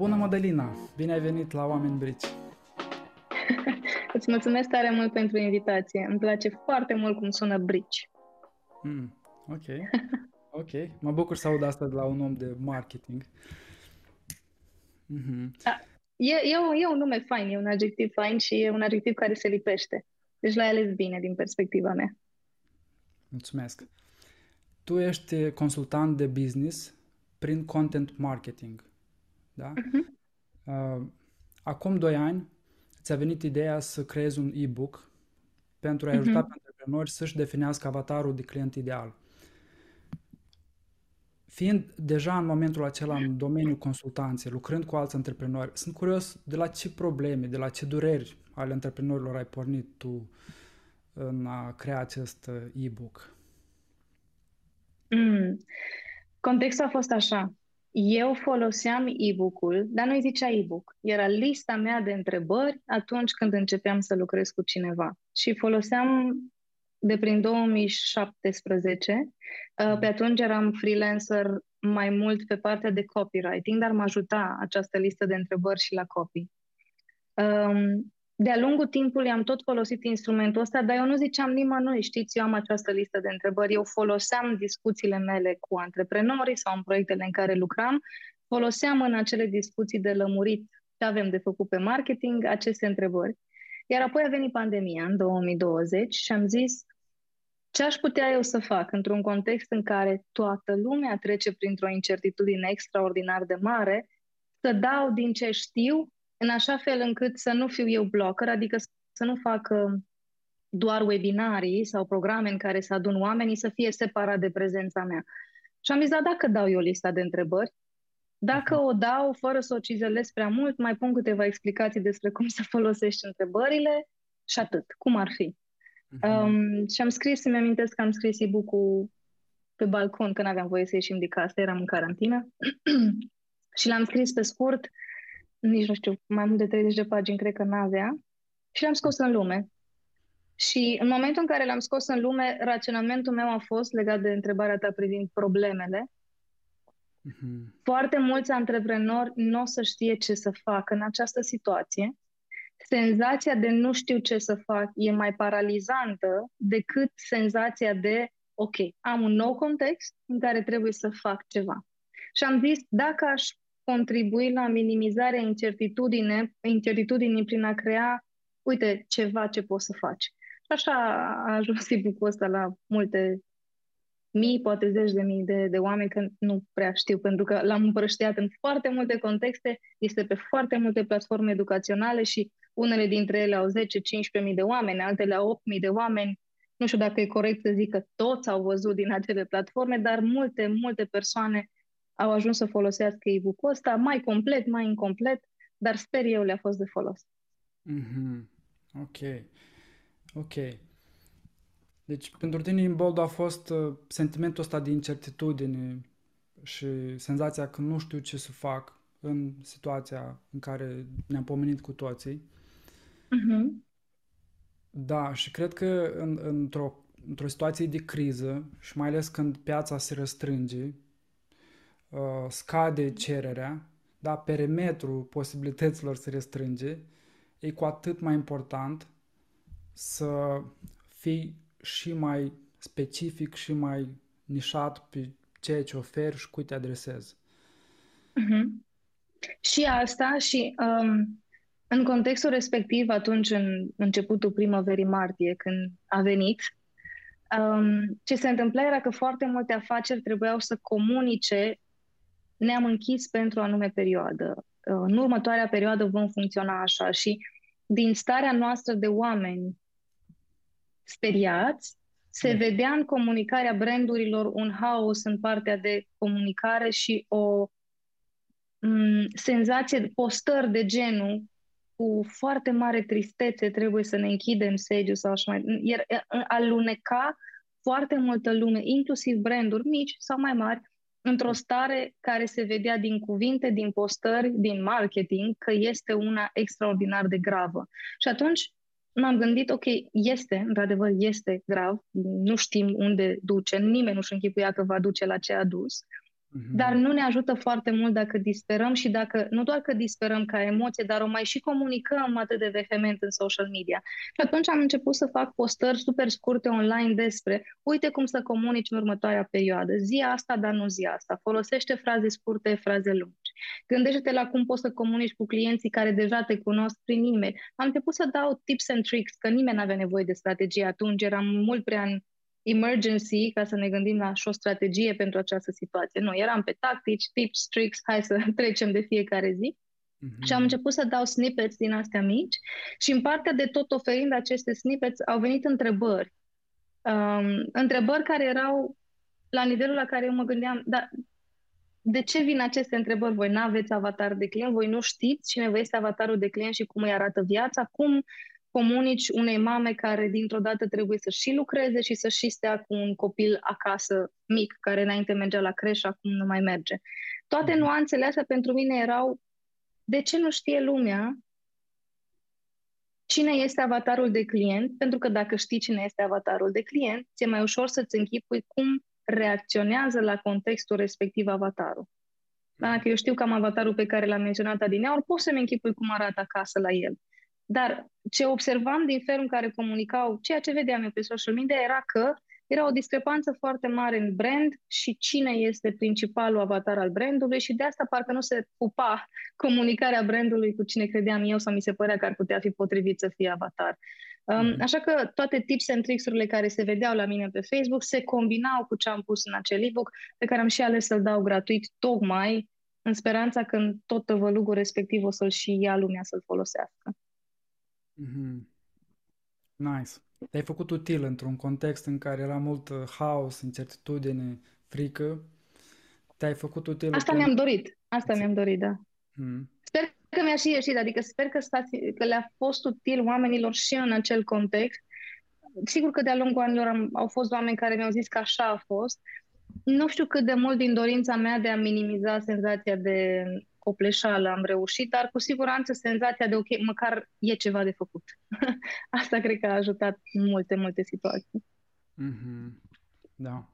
Bună, Madalina! Bine ai venit la Oameni Brici! Îți mulțumesc tare mult pentru invitație. Îmi place foarte mult cum sună Brici. Mm, ok. Ok. Mă bucur să aud asta de la un om de marketing. Mm-hmm. Da. E, e, un, e un nume fain, e un adjectiv fain și e un adjectiv care se lipește. Deci l-ai ales bine din perspectiva mea. Mulțumesc. Tu ești consultant de business prin content marketing. Da? Uh-huh. Acum doi ani ți-a venit ideea să creezi un e-book pentru a ajuta uh-huh. pe antreprenori să-și definească avatarul de client ideal. Fiind deja în momentul acela în domeniul consultanței, lucrând cu alți antreprenori, sunt curios de la ce probleme, de la ce dureri ale antreprenorilor ai pornit tu în a crea acest e-book. Mm. Contextul a fost așa. Eu foloseam e-book-ul, dar nu-i zicea e-book. Era lista mea de întrebări atunci când începeam să lucrez cu cineva. Și foloseam de prin 2017. Uh, pe atunci eram freelancer mai mult pe partea de copywriting, dar mă ajuta această listă de întrebări și la copy. Um, de-a lungul timpului am tot folosit instrumentul ăsta, dar eu nu ziceam nimănui, știți, eu am această listă de întrebări, eu foloseam discuțiile mele cu antreprenorii sau în proiectele în care lucram, foloseam în acele discuții de lămurit ce avem de făcut pe marketing aceste întrebări. Iar apoi a venit pandemia în 2020 și am zis ce aș putea eu să fac într-un context în care toată lumea trece printr-o incertitudine extraordinar de mare, să dau din ce știu în așa fel încât să nu fiu eu blocker, adică să nu fac doar webinarii sau programe în care să adun oamenii să fie separat de prezența mea. Și am zis, da, dacă dau eu lista de întrebări, dacă o dau fără să o cizelez prea mult, mai pun câteva explicații despre cum să folosești întrebările și atât, cum ar fi. Uh-huh. Um, și am scris, îmi amintesc că am scris e-book-ul pe balcon, când aveam voie să ieșim de casă, eram în carantină. și l-am scris pe scurt, nici nu știu, mai mult de 30 de pagini cred că n-avea, și l-am scos în lume. Și în momentul în care l-am scos în lume, raționamentul meu a fost legat de întrebarea ta privind problemele. Mm-hmm. Foarte mulți antreprenori nu o să știe ce să facă în această situație. Senzația de nu știu ce să fac e mai paralizantă decât senzația de, ok, am un nou context în care trebuie să fac ceva. Și am zis, dacă aș contribui la minimizarea incertitudine, incertitudinii prin a crea, uite, ceva ce poți să faci. Și așa a ajuns e ăsta la multe mii, poate zeci de mii de, de oameni, că nu prea știu, pentru că l-am împrăștiat în foarte multe contexte, este pe foarte multe platforme educaționale și unele dintre ele au 10-15 mii de oameni, altele au 8 mii de oameni. Nu știu dacă e corect să zic că toți au văzut din acele platforme, dar multe, multe persoane au ajuns să folosească e-book-ul ăsta, mai complet, mai incomplet, dar sper eu le-a fost de folos. Mm-hmm. Ok. Ok. Deci, pentru tine în bold a fost uh, sentimentul ăsta de incertitudine și senzația că nu știu ce să fac în situația în care ne-am pomenit cu toții. Mm-hmm. Da, și cred că în, într-o, într-o situație de criză și mai ales când piața se răstrânge, uh, scade cererea, da, perimetrul posibilităților se restrânge, e cu atât mai important să fii și mai specific și mai nișat pe ceea ce oferi și cui te adresezi. Mm-hmm. Și asta și um, în contextul respectiv, atunci în începutul primăverii martie, când a venit, um, ce se întâmpla era că foarte multe afaceri trebuiau să comunice ne-am închis pentru o anume perioadă. Uh, în următoarea perioadă vom funcționa așa și din starea noastră de oameni speriați, se vedea în comunicarea brandurilor un haos în partea de comunicare și o m- mm, senzație de postări de genul cu foarte mare tristețe trebuie să ne închidem sediul sau așa mai... Iar aluneca foarte multă lume, inclusiv branduri mici sau mai mari, într-o stare care se vedea din cuvinte, din postări, din marketing, că este una extraordinar de gravă. Și atunci m-am gândit, ok, este, într-adevăr, este grav, nu știm unde duce, nimeni nu-și închipuia că va duce la ce a dus, Mm-hmm. Dar nu ne ajută foarte mult dacă disperăm și dacă, nu doar că disperăm ca emoție, dar o mai și comunicăm atât de vehement în social media. Și atunci am început să fac postări super scurte online despre uite cum să comunici în următoarea perioadă. Zi asta, dar nu zi asta. Folosește fraze scurte, fraze lungi. Gândește-te la cum poți să comunici cu clienții care deja te cunosc prin e Am început să dau tips and tricks, că nimeni nu avea nevoie de strategie atunci, eram mult prea în emergency, ca să ne gândim la și o strategie pentru această situație. Nu, eram pe tactici, tips, tricks, hai să trecem de fiecare zi. Mm-hmm. Și am început să dau snippets din astea mici și în partea de tot oferind aceste snippets au venit întrebări. Um, întrebări care erau la nivelul la care eu mă gândeam, dar de ce vin aceste întrebări? Voi nu aveți avatar de client, voi nu știți cine vă este avatarul de client și cum îi arată viața, cum comunici unei mame care dintr-o dată trebuie să și lucreze și să și stea cu un copil acasă mic, care înainte mergea la creșă, acum nu mai merge. Toate mhm. nuanțele astea pentru mine erau de ce nu știe lumea cine este avatarul de client, pentru că dacă știi cine este avatarul de client, ți-e mai ușor să-ți închipui cum reacționează la contextul respectiv avatarul. Dacă eu știu că am avatarul pe care l-am menționat adineauri, pot să-mi închipui cum arată acasă la el. Dar ce observam din felul în care comunicau, ceea ce vedeam eu pe social media era că era o discrepanță foarte mare în brand și cine este principalul avatar al brandului și de asta parcă nu se pupa comunicarea brandului cu cine credeam eu sau mi se părea că ar putea fi potrivit să fie avatar. Um, așa că toate tips and tricks-urile care se vedeau la mine pe Facebook se combinau cu ce am pus în acel e-book pe care am și ales să-l dau gratuit tocmai în speranța că în tot tăvălugul respectiv o să-l și ia lumea să-l folosească. Mm-hmm. Nice. Te-ai făcut util într-un context în care era mult uh, haos, incertitudine, frică. Te-ai făcut util. Asta mi-am dorit. Asta mi-am dorit, da. Mm. Sper că mi-a și ieșit, adică sper că, stați, că le-a fost util oamenilor și în acel context. Sigur că de-a lungul anilor am, au fost oameni care mi-au zis că așa a fost. Nu știu cât de mult din dorința mea de a minimiza senzația de copleșală am reușit, dar cu siguranță senzația de ok, măcar e ceva de făcut. Asta cred că a ajutat în multe, multe situații. Mm-hmm. Da.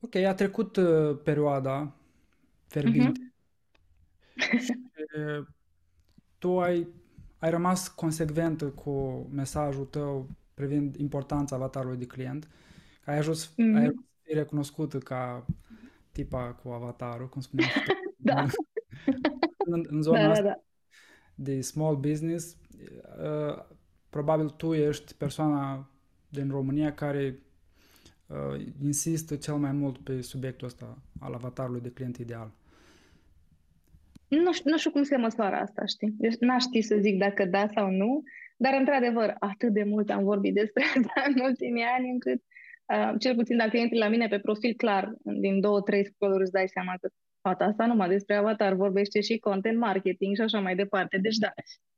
Ok, a trecut uh, perioada ferbinte. Mm-hmm. și, uh, tu ai, ai rămas consecventă cu mesajul tău privind importanța avatarului de client, că ai ajuns, mm-hmm. ai ajuns să fii recunoscută ca tipa cu avatarul, cum spuneai da. în, în zona da, da asta da, da. de small business, uh, probabil tu ești persoana din România care uh, insistă cel mai mult pe subiectul ăsta al avatarului de client ideal. Nu știu, nu știu cum se măsoară asta, știi? Deci n-aș ști să zic dacă da sau nu, dar într-adevăr, atât de mult am vorbit despre asta în ultimii ani, încât uh, cel puțin dacă intri la mine pe profil clar, din două, trei scrolluri îți dai seama că fata asta numai despre avatar vorbește și content marketing și așa mai departe. Deci da,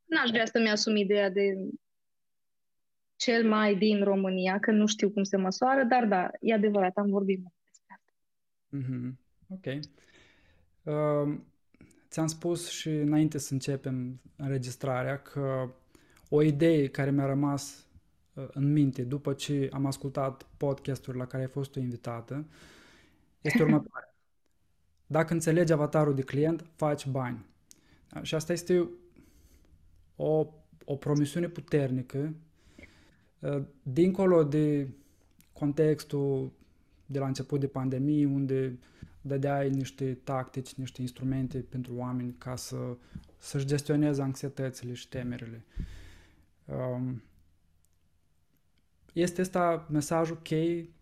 n-aș vrea să-mi asum ideea de cel mai din România, că nu știu cum se măsoară, dar da, e adevărat, am vorbit mult despre asta. Mm-hmm. Ok. Uh, ți-am spus și înainte să începem înregistrarea că o idee care mi-a rămas uh, în minte după ce am ascultat podcastul la care ai fost tu invitată este următoarea. Dacă înțelegi avatarul de client, faci bani. Da? Și asta este o, o promisiune puternică, uh, dincolo de contextul de la început de pandemie, unde dădeai niște tactici, niște instrumente pentru oameni ca să, să-și gestioneze anxietățile și temerile. Um, este asta mesajul chei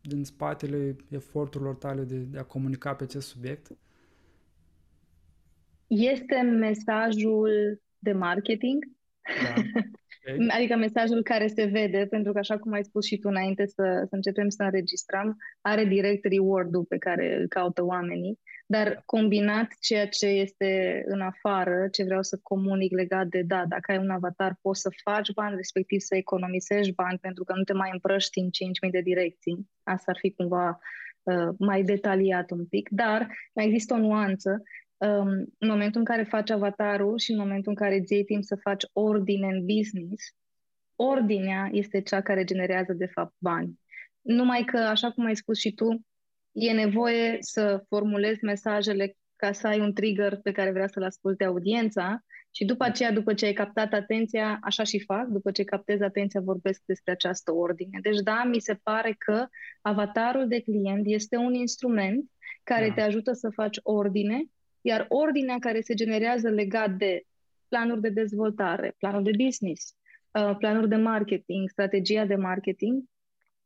din spatele eforturilor tale de, de a comunica pe acest subiect? Este mesajul de marketing, da. okay. adică mesajul care se vede, pentru că așa cum ai spus și tu înainte să, să începem să înregistrăm, are direct reward-ul pe care îl caută oamenii dar combinat ceea ce este în afară, ce vreau să comunic legat de, da, dacă ai un avatar, poți să faci bani, respectiv să economisești bani, pentru că nu te mai împrăști în 5.000 de direcții. Asta ar fi cumva uh, mai detaliat un pic, dar mai există o nuanță. Um, în momentul în care faci avatarul și în momentul în care îți iei timp să faci ordine în business, ordinea este cea care generează, de fapt, bani. Numai că, așa cum ai spus și tu, e nevoie să formulezi mesajele ca să ai un trigger pe care vrea să-l asculte audiența și după aceea, după ce ai captat atenția, așa și fac, după ce captez atenția, vorbesc despre această ordine. Deci da, mi se pare că avatarul de client este un instrument care da. te ajută să faci ordine, iar ordinea care se generează legat de planuri de dezvoltare, planuri de business, uh, planuri de marketing, strategia de marketing,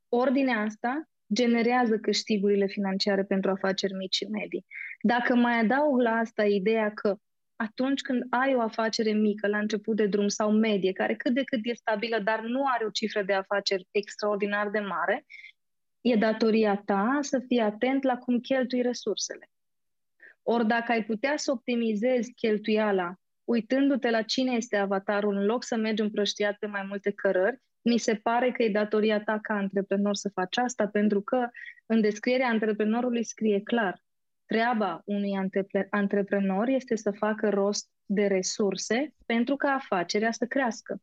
ordinea asta generează câștigurile financiare pentru afaceri mici și medii. Dacă mai adaug la asta ideea că atunci când ai o afacere mică la început de drum sau medie, care cât de cât e stabilă, dar nu are o cifră de afaceri extraordinar de mare, e datoria ta să fii atent la cum cheltui resursele. Ori dacă ai putea să optimizezi cheltuiala uitându-te la cine este avatarul, în loc să mergi împrăștiat pe mai multe cărări, mi se pare că e datoria ta ca antreprenor să faci asta, pentru că în descrierea antreprenorului scrie clar treaba unui antreprenor este să facă rost de resurse pentru ca afacerea să crească.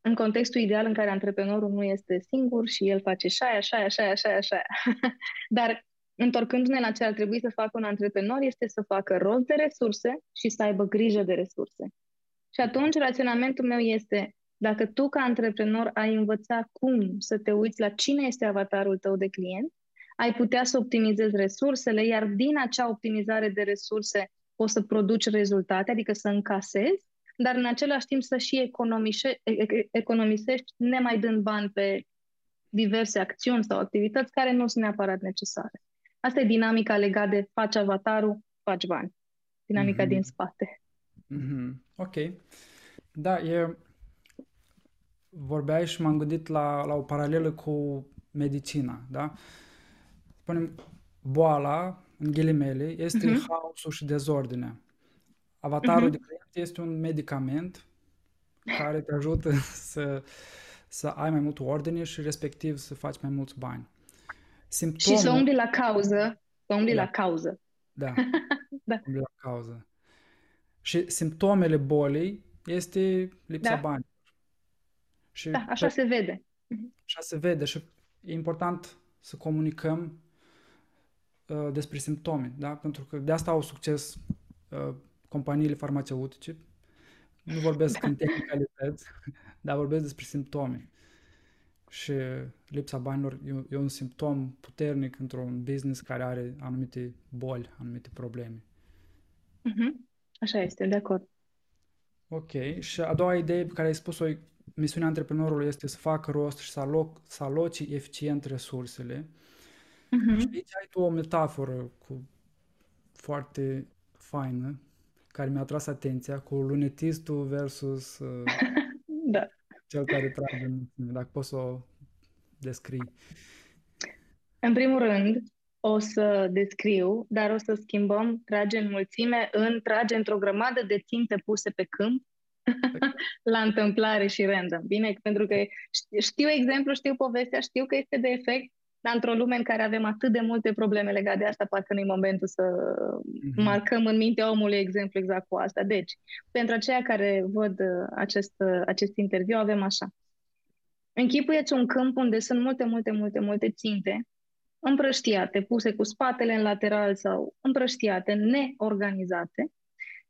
În contextul ideal în care antreprenorul nu este singur și el face și aia, și aia, și aia, și aia, și aia. Dar întorcându-ne la ce ar trebui să facă un antreprenor, este să facă rost de resurse și să aibă grijă de resurse. Și atunci raționamentul meu este, dacă tu ca antreprenor ai învățat cum să te uiți la cine este avatarul tău de client, ai putea să optimizezi resursele, iar din acea optimizare de resurse poți să produci rezultate, adică să încasezi, dar în același timp să și economisești nemai dând bani pe diverse acțiuni sau activități care nu sunt neapărat necesare. Asta e dinamica legată de faci avatarul, faci bani. Dinamica mm-hmm. din spate. Mm-hmm. Ok. Da, e... Vorbeai și m-am gândit la, la o paralelă cu medicina, da? spunem, boala, în ghilimele, este uh-huh. haosul și dezordinea. Avatarul uh-huh. de client este un medicament care te ajută să, să ai mai mult ordine și respectiv să faci mai mulți bani. Simptomul... Și să umbli la cauză. Să umbli da. la cauză. Da, da. umbli la cauză. Și simptomele bolii este lipsa da. banilor. Și da, așa pe... se vede. Așa se vede și e important să comunicăm uh, despre simptome, da? Pentru că de asta au succes uh, companiile farmaceutice. Nu vorbesc da. în tehnicalități, dar vorbesc despre simptome. Și lipsa banilor e, e un simptom puternic într-un business care are anumite boli, anumite probleme. Mm-hmm. Așa este, de acord. Ok. Și a doua idee pe care ai spus-o, misiunea antreprenorului este să facă rost și să, aloc, să aloci eficient resursele. Uh-huh. Și aici ai tu o metaforă cu foarte faină, care mi-a tras atenția, cu lunetistul versus uh, da. cel care trage mulțime. Dacă poți să o descrii. În primul rând, o să descriu, dar o să schimbăm trage în mulțime în trage într-o grămadă de ținte puse pe câmp la întâmplare și random. Bine? Pentru că știu exemplu, știu povestea, știu că este de efect, dar într-o lume în care avem atât de multe probleme legate de asta, poate nu-i momentul să mm-hmm. marcăm în mintea omului exemplu exact cu asta. Deci, pentru aceia care văd uh, acest, uh, acest interviu, avem așa. Închipuieți un câmp unde sunt multe, multe, multe, multe ținte împrăștiate, puse cu spatele în lateral sau împrăștiate, neorganizate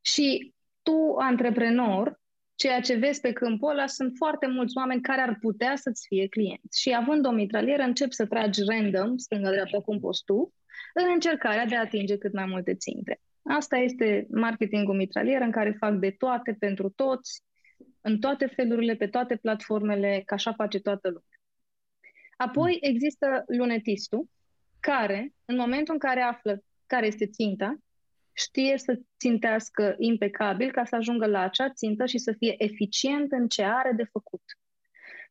și tu, antreprenor, ceea ce vezi pe câmpul ăla sunt foarte mulți oameni care ar putea să-ți fie clienți. Și având o mitralieră, începi să tragi random, stângă-dreapta cum poți tu, în încercarea de a atinge cât mai multe ținte. Asta este marketingul mitralieră în care fac de toate pentru toți, în toate felurile, pe toate platformele, ca așa face toată lumea. Apoi există lunetistul, care, în momentul în care află care este ținta, știe să țintească impecabil ca să ajungă la acea țintă și să fie eficient în ce are de făcut.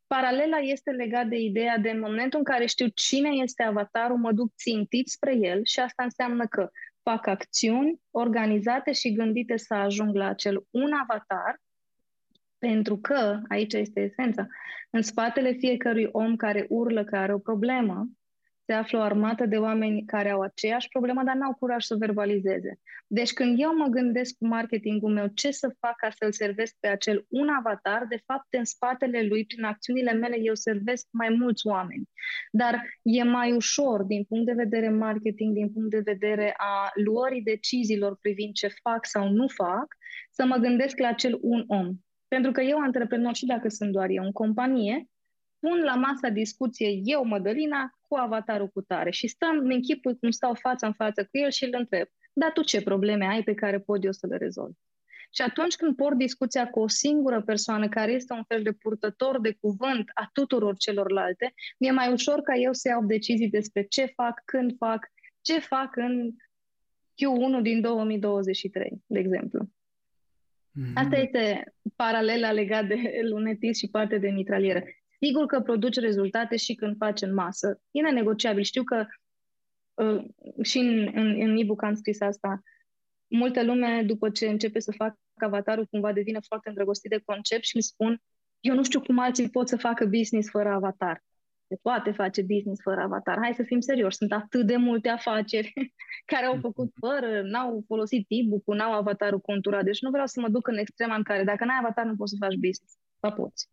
Paralela este legat de ideea de în momentul în care știu cine este avatarul, mă duc țintit spre el și asta înseamnă că fac acțiuni organizate și gândite să ajung la acel un avatar, pentru că, aici este esența, în spatele fiecărui om care urlă că are o problemă, se află o armată de oameni care au aceeași problemă, dar n-au curaj să o verbalizeze. Deci când eu mă gândesc cu marketingul meu ce să fac ca să-l servesc pe acel un avatar, de fapt în spatele lui, prin acțiunile mele, eu servesc mai mulți oameni. Dar e mai ușor din punct de vedere marketing, din punct de vedere a luării deciziilor privind ce fac sau nu fac, să mă gândesc la acel un om. Pentru că eu, antreprenor, și dacă sunt doar eu în companie, pun la masa discuție eu, Mădălina, cu avatarul cu tare și stăm, în închipui cum stau față în față cu el și îl întreb, dar tu ce probleme ai pe care pot eu să le rezolv? Și atunci când port discuția cu o singură persoană care este un fel de purtător de cuvânt a tuturor celorlalte, mi-e mai ușor ca eu să iau decizii despre ce fac, când fac, ce fac în Q1 din 2023, de exemplu. Mm-hmm. Asta este paralela legat de lunetis și parte de mitraliere. Sigur că produci rezultate și când faci în masă. E nenegociabil. Știu că uh, și în, în, în e-book am scris asta. Multă lume, după ce începe să facă avatarul, cumva devine foarte îndrăgostit de concept și îmi spun eu nu știu cum alții pot să facă business fără avatar. Se poate face business fără avatar. Hai să fim serioși, sunt atât de multe afaceri care au făcut fără, n-au folosit e-book n-au avatarul conturat. Deci nu vreau să mă duc în extrema în care dacă n-ai avatar nu poți să faci business. Ba poți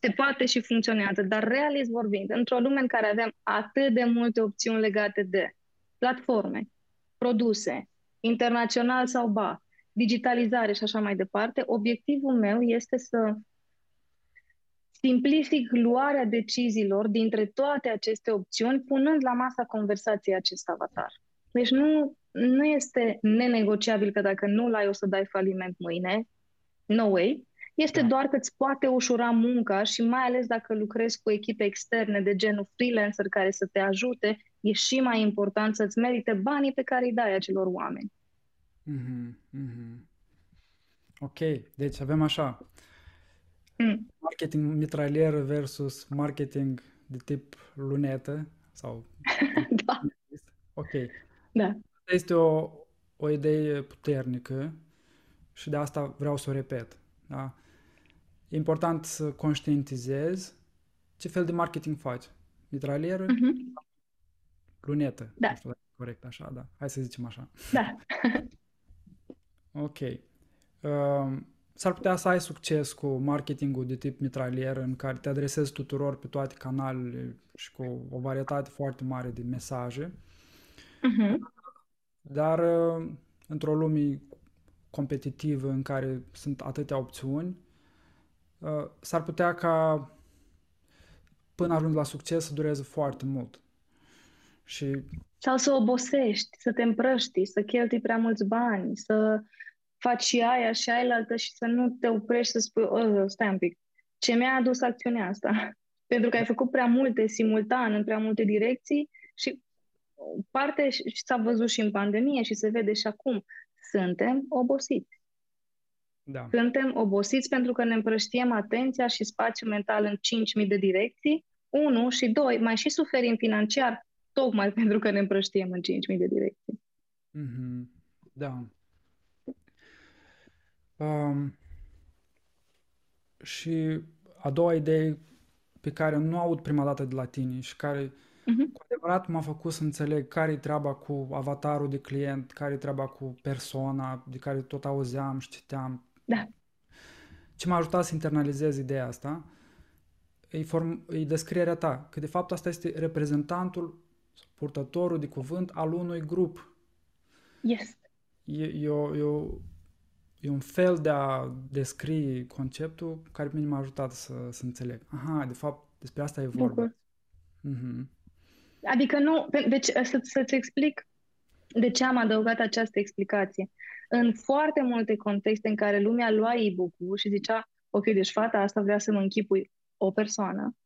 se poate și funcționează, dar realist vorbind, într-o lume în care avem atât de multe opțiuni legate de platforme, produse, internațional sau ba, digitalizare și așa mai departe, obiectivul meu este să simplific luarea deciziilor dintre toate aceste opțiuni, punând la masa conversației acest avatar. Deci nu, nu este nenegociabil că dacă nu-l ai o să dai faliment mâine, no way, este da. doar că îți poate ușura munca și mai ales dacă lucrezi cu echipe externe de genul freelancer care să te ajute, e și mai important să-ți merite banii pe care îi dai acelor oameni. Mm-hmm, mm-hmm. Ok, deci avem așa. Mm. Marketing mitralier versus marketing de tip lunetă sau... da. Ok. Da. Asta este o, o idee puternică și de asta vreau să o repet. Da? E important să conștientizezi ce fel de marketing faci. Mitralieră? Uh-huh. Lunetă. Da. Nu știu dacă e corect așa, da. Hai să zicem așa. Da. ok. Uh, s-ar putea să ai succes cu marketingul de tip mitralieră în care te adresezi tuturor pe toate canalele și cu o varietate foarte mare de mesaje. Uh-huh. Dar uh, într-o lume competitivă în care sunt atâtea opțiuni, Uh, s-ar putea ca până ajungi la succes să dureze foarte mult. Și... Sau să obosești, să te împrăști, să cheltui prea mulți bani, să faci și aia și aia altă și să nu te oprești să spui, oh, stai un pic, ce mi-a adus acțiunea asta? Pentru că ai făcut prea multe simultan, în prea multe direcții și parte, și s-a văzut și în pandemie și se vede și acum, suntem obosiți. Da. Suntem obosiți pentru că ne împrăștiem atenția și spațiul mental în 5.000 de direcții. Unu și doi, mai și suferim financiar tocmai pentru că ne împrăștiem în 5.000 de direcții. Mm-hmm. Da. Um, și a doua idee pe care nu aud prima dată de la tine și care uh-huh. cu adevărat m-a făcut să înțeleg care e treaba cu avatarul de client, care e treaba cu persoana de care tot auzeam și citeam da. Ce m-a ajutat să internalizez ideea asta e, form, e descrierea ta, că de fapt asta este reprezentantul, purtătorul de cuvânt al unui grup. Yes. E, e, o, e, o, e un fel de a descrie conceptul care pe mine m-a ajutat să, să înțeleg. Aha, de fapt, despre asta e vorba. Mm-hmm. Adică nu, deci să, să-ți explic de ce am adăugat această explicație în foarte multe contexte în care lumea lua e-book-ul și zicea, ok, deci fata asta vrea să mă închipui o persoană,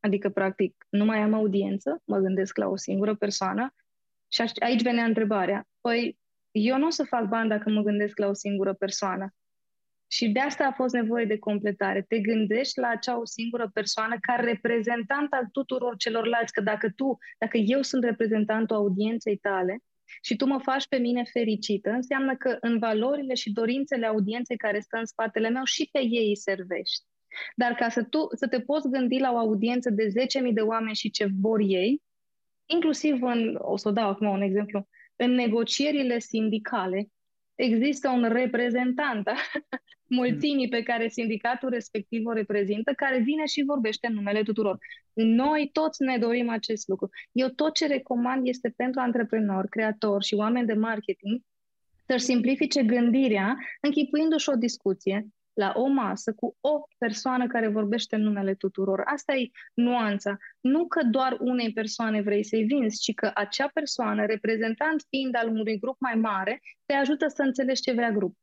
adică, practic, nu mai am audiență, mă gândesc la o singură persoană și aici venea întrebarea, păi, eu nu o să fac bani dacă mă gândesc la o singură persoană. Și de asta a fost nevoie de completare. Te gândești la acea o singură persoană ca reprezentant al tuturor celorlalți, că dacă tu, dacă eu sunt reprezentantul audienței tale, și tu mă faci pe mine fericită, înseamnă că în valorile și dorințele audienței care stă în spatele meu și pe ei îi servești. Dar ca să, tu, să te poți gândi la o audiență de 10.000 de oameni și ce vor ei, inclusiv în, o să dau acum un exemplu, în negocierile sindicale există un reprezentant mulțimii pe care sindicatul respectiv o reprezintă, care vine și vorbește în numele tuturor. Noi toți ne dorim acest lucru. Eu tot ce recomand este pentru antreprenori, creatori și oameni de marketing să-și simplifice gândirea închipuindu-și o discuție la o masă cu o persoană care vorbește în numele tuturor. Asta e nuanța. Nu că doar unei persoane vrei să-i vinzi, ci că acea persoană, reprezentant fiind al unui grup mai mare, te ajută să înțelegi ce vrea grup.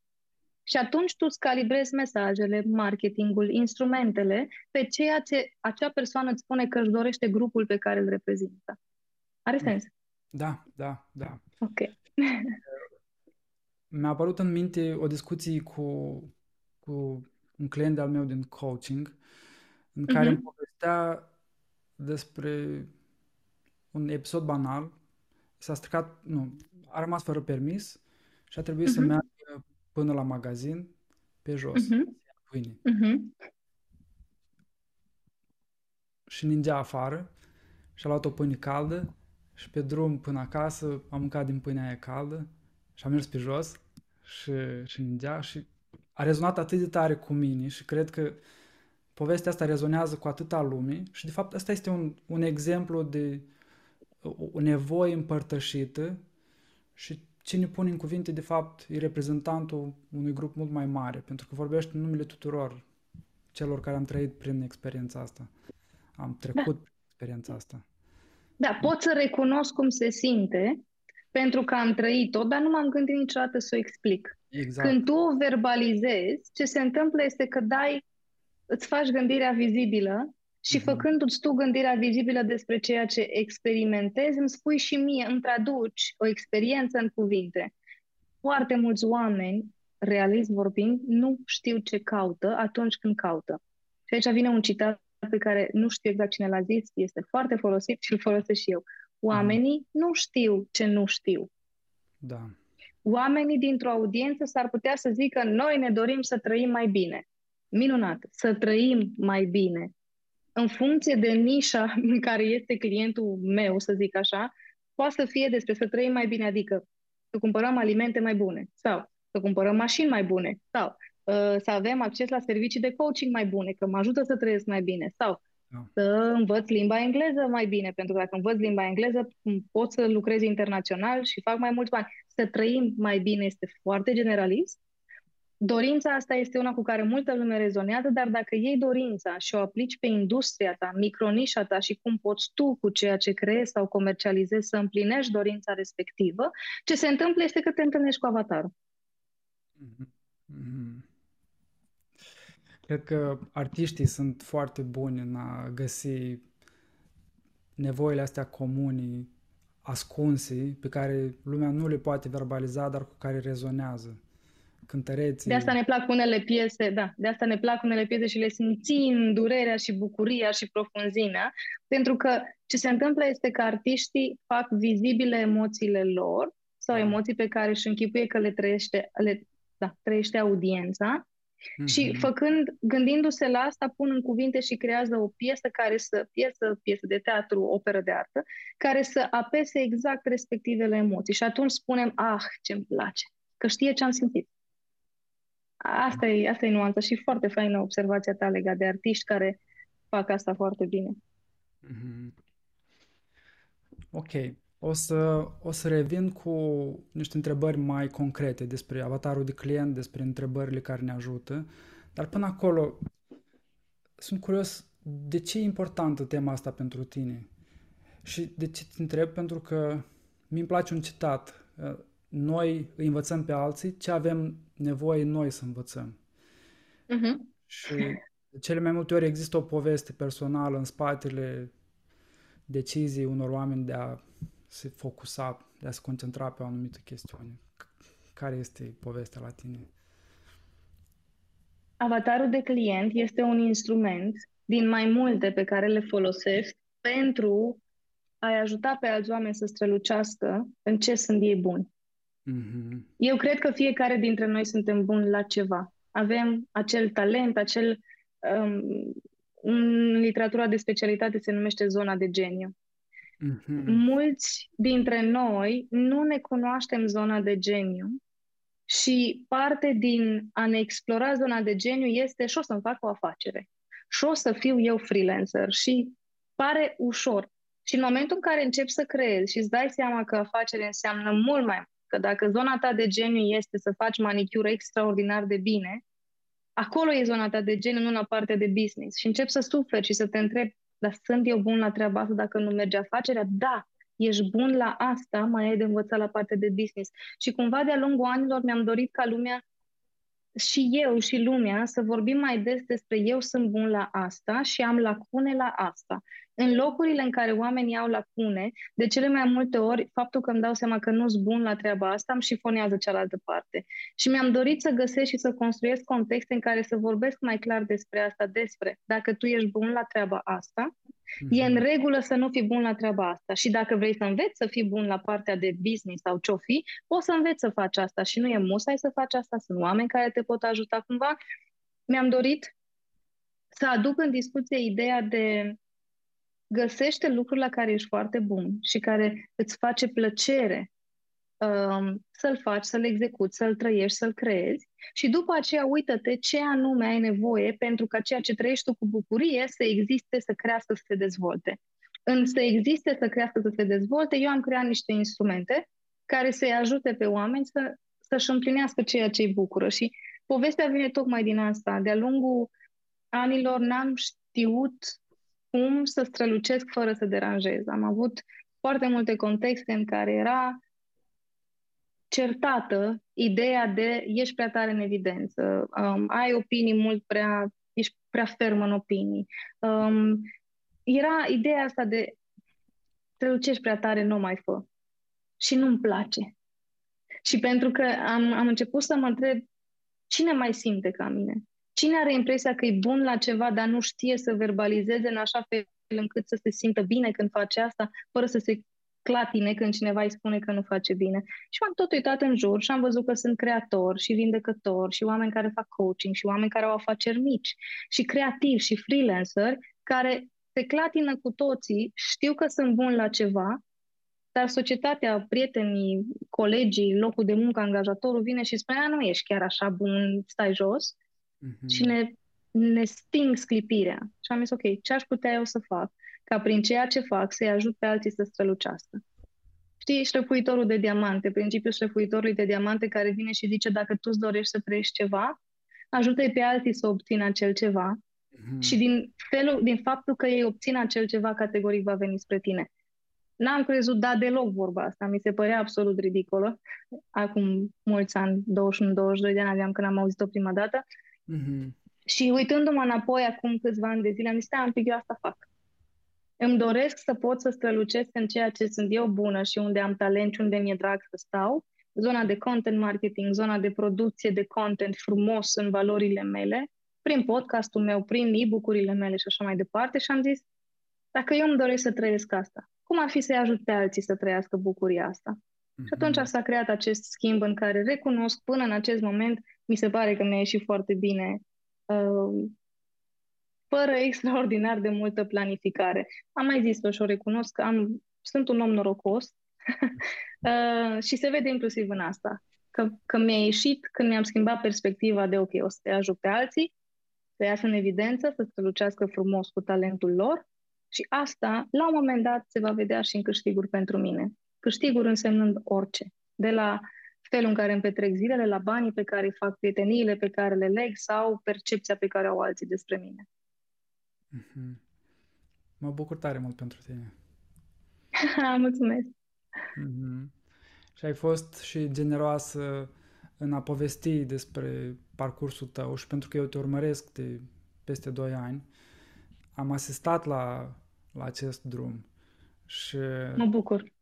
Și atunci tu îți calibrezi mesajele, marketingul, instrumentele pe ceea ce acea persoană îți spune că își dorește grupul pe care îl reprezintă. Are sens? Da, da, da. Ok. Mi-a apărut în minte o discuție cu, cu un client al meu din coaching în care uh-huh. îmi povestea despre un episod banal. S-a stricat, nu, a rămas fără permis și a trebuit uh-huh. să meargă până la magazin, pe jos, uh-huh. pâine. Uh-huh. Și ningea afară și a luat o pâine caldă și pe drum până acasă a mâncat din pâinea aia caldă și a mers pe jos și, și ningea și a rezonat atât de tare cu mine și cred că povestea asta rezonează cu atâta lume și de fapt asta este un, un exemplu de o, o nevoie împărtășită și cine pune în cuvinte, de fapt, e reprezentantul unui grup mult mai mare, pentru că vorbește în numele tuturor celor care am trăit prin experiența asta. Am trecut da. prin experiența asta. Da, pot să recunosc cum se simte, pentru că am trăit-o, dar nu m-am gândit niciodată să o explic. Exact. Când tu o verbalizezi, ce se întâmplă este că dai, îți faci gândirea vizibilă și mm-hmm. făcându-ți tu gândirea vizibilă despre ceea ce experimentezi, îmi spui și mie, îmi traduci o experiență în cuvinte. Foarte mulți oameni, realist vorbind, nu știu ce caută atunci când caută. Și aici vine un citat pe care nu știu exact cine l-a zis, este foarte folosit și îl folosesc și eu. Oamenii mm. nu știu ce nu știu. Da. Oamenii dintr-o audiență s-ar putea să zică noi ne dorim să trăim mai bine. Minunat, să trăim mai bine în funcție de nișa în care este clientul meu, să zic așa, poate să fie despre să trăim mai bine, adică să cumpărăm alimente mai bune sau să cumpărăm mașini mai bune sau uh, să avem acces la servicii de coaching mai bune, că mă ajută să trăiesc mai bine sau da. să învăț limba engleză mai bine, pentru că dacă învăț limba engleză pot să lucrez internațional și fac mai mulți bani. Să trăim mai bine este foarte generalist Dorința asta este una cu care multă lume rezonează, dar dacă iei dorința și o aplici pe industria ta, micronișa ta și cum poți tu cu ceea ce creezi sau comercializezi să împlinești dorința respectivă, ce se întâmplă este că te întâlnești cu avatarul. Mm-hmm. Cred că artiștii sunt foarte buni în a găsi nevoile astea comune, ascunse, pe care lumea nu le poate verbaliza, dar cu care rezonează cântăreții. De asta ne plac unele piese, da, de asta ne plac unele piese și le simțim durerea și bucuria și profunzimea, pentru că ce se întâmplă este că artiștii fac vizibile emoțiile lor sau da. emoții pe care își închipuie că le trăiește, le, da, trăiește audiența mm-hmm. și făcând, gândindu-se la asta, pun în cuvinte și creează o piesă care să, piesă, piesă de teatru, operă de artă, care să apese exact respectivele emoții. Și atunci spunem, ah, ce-mi place, că știe ce am simțit. Asta e, asta e nuanța și foarte faină observația ta legat de artiști care fac asta foarte bine. Mm-hmm. Ok. O să, o să revin cu niște întrebări mai concrete despre avatarul de client, despre întrebările care ne ajută, dar până acolo sunt curios de ce e importantă tema asta pentru tine. Și de ce te întreb? Pentru că mi-mi place un citat noi îi învățăm pe alții ce avem nevoie noi să învățăm. Uh-huh. Și de cele mai multe ori există o poveste personală în spatele deciziei unor oameni de a se focusa, de a se concentra pe o anumită chestiune. Care este povestea la tine? Avatarul de client este un instrument din mai multe pe care le folosești pentru a-i ajuta pe alți oameni să strălucească în ce sunt ei buni. Mm-hmm. Eu cred că fiecare dintre noi suntem buni la ceva. Avem acel talent, acel. Um, în literatura de specialitate se numește zona de geniu. Mm-hmm. Mulți dintre noi nu ne cunoaștem zona de geniu și parte din a ne explora zona de geniu este și o să-mi fac o afacere și o să fiu eu freelancer și pare ușor. Și în momentul în care începi să creezi și îți dai seama că afacere înseamnă mult mai mult, că dacă zona ta de geniu este să faci manicură extraordinar de bine, acolo e zona ta de geniu, nu la partea de business. Și începi să suferi și să te întrebi, dar sunt eu bun la treaba asta dacă nu merge afacerea? Da, ești bun la asta, mai ai de învățat la partea de business. Și cumva de-a lungul anilor mi-am dorit ca lumea și eu și lumea să vorbim mai des despre eu sunt bun la asta și am lacune la asta. În locurile în care oamenii au lacune, de cele mai multe ori, faptul că îmi dau seama că nu sunt bun la treaba asta, îmi șifonează cealaltă parte. Și mi-am dorit să găsesc și să construiesc contexte în care să vorbesc mai clar despre asta, despre dacă tu ești bun la treaba asta, mm-hmm. e în mhm. regulă să nu fii bun la treaba asta. Și dacă vrei să înveți să fii bun la partea de business sau ce-o fi, poți să înveți să faci asta și nu e musai să faci asta, sunt oameni care te pot ajuta cumva. Mi-am dorit să aduc în discuție ideea de găsește lucruri la care ești foarte bun și care îți face plăcere um, să-l faci, să-l execuți, să-l trăiești, să-l creezi și după aceea uită-te ce anume ai nevoie pentru ca ceea ce trăiești tu cu bucurie să existe, să crească, să se dezvolte. În să existe, să crească, să se dezvolte, eu am creat niște instrumente care să-i ajute pe oameni să, să-și împlinească ceea ce îi bucură și povestea vine tocmai din asta. De-a lungul anilor n-am știut cum să strălucesc fără să deranjez. Am avut foarte multe contexte în care era certată ideea de ești prea tare în evidență, um, ai opinii mult prea, ești prea ferm în opinii. Um, era ideea asta de strălucești prea tare, nu mai fă. Și nu-mi place. Și pentru că am, am început să mă întreb cine mai simte ca mine? Cine are impresia că e bun la ceva, dar nu știe să verbalizeze în așa fel încât să se simtă bine când face asta, fără să se clatine când cineva îi spune că nu face bine. Și m-am tot uitat în jur și am văzut că sunt creatori și vindecători și oameni care fac coaching și oameni care au afaceri mici și creativi și freelancer care se clatină cu toții, știu că sunt bun la ceva, dar societatea, prietenii, colegii, locul de muncă, angajatorul vine și spune, nu ești chiar așa bun, stai jos mm-hmm. și ne, ne sting sclipirea. Și am zis, ok, ce aș putea eu să fac ca prin ceea ce fac să-i ajut pe alții să strălucească? Știi, șlefuitorul de diamante, principiul șlefuitorului de diamante care vine și zice dacă tu îți dorești să trăiești ceva, ajută-i pe alții să obțină acel ceva mm-hmm. și din, felul, din faptul că ei obțin acel ceva, categoric va veni spre tine. N-am crezut da deloc vorba asta, mi se părea absolut ridicolă. Acum mulți ani, 21-22 de ani aveam când am auzit-o prima dată Mm-hmm. Și uitându-mă înapoi acum câțiva ani de zile, am zis, un pic, eu asta fac. Îmi doresc să pot să strălucesc în ceea ce sunt eu bună și unde am talent și unde mi-e drag să stau. Zona de content marketing, zona de producție de content frumos în valorile mele, prin podcastul meu, prin e-book-urile mele și așa mai departe. Și am zis, dacă eu îmi doresc să trăiesc asta, cum ar fi să-i ajut pe alții să trăiască bucuria asta? Mm-hmm. Și atunci s-a creat acest schimb în care recunosc până în acest moment mi se pare că mi-a ieșit foarte bine, uh, fără extraordinar de multă planificare. Am mai zis-o și o recunosc că am, sunt un om norocos uh, și se vede inclusiv în asta. Că, că mi-a ieșit când mi-am schimbat perspectiva de ok, o să te ajut pe alții, să iasă în evidență, să strălucească frumos cu talentul lor și asta, la un moment dat, se va vedea și în câștiguri pentru mine. Câștiguri însemnând orice. De la felul în care îmi petrec zilele, la banii pe care îi fac, prieteniile pe care le leg sau percepția pe care au alții despre mine. Mm-hmm. Mă bucur tare mult pentru tine. Mulțumesc! Mm-hmm. Și ai fost și generoasă în a povesti despre parcursul tău și pentru că eu te urmăresc de peste 2 ani, am asistat la, la acest drum și... Mă bucur!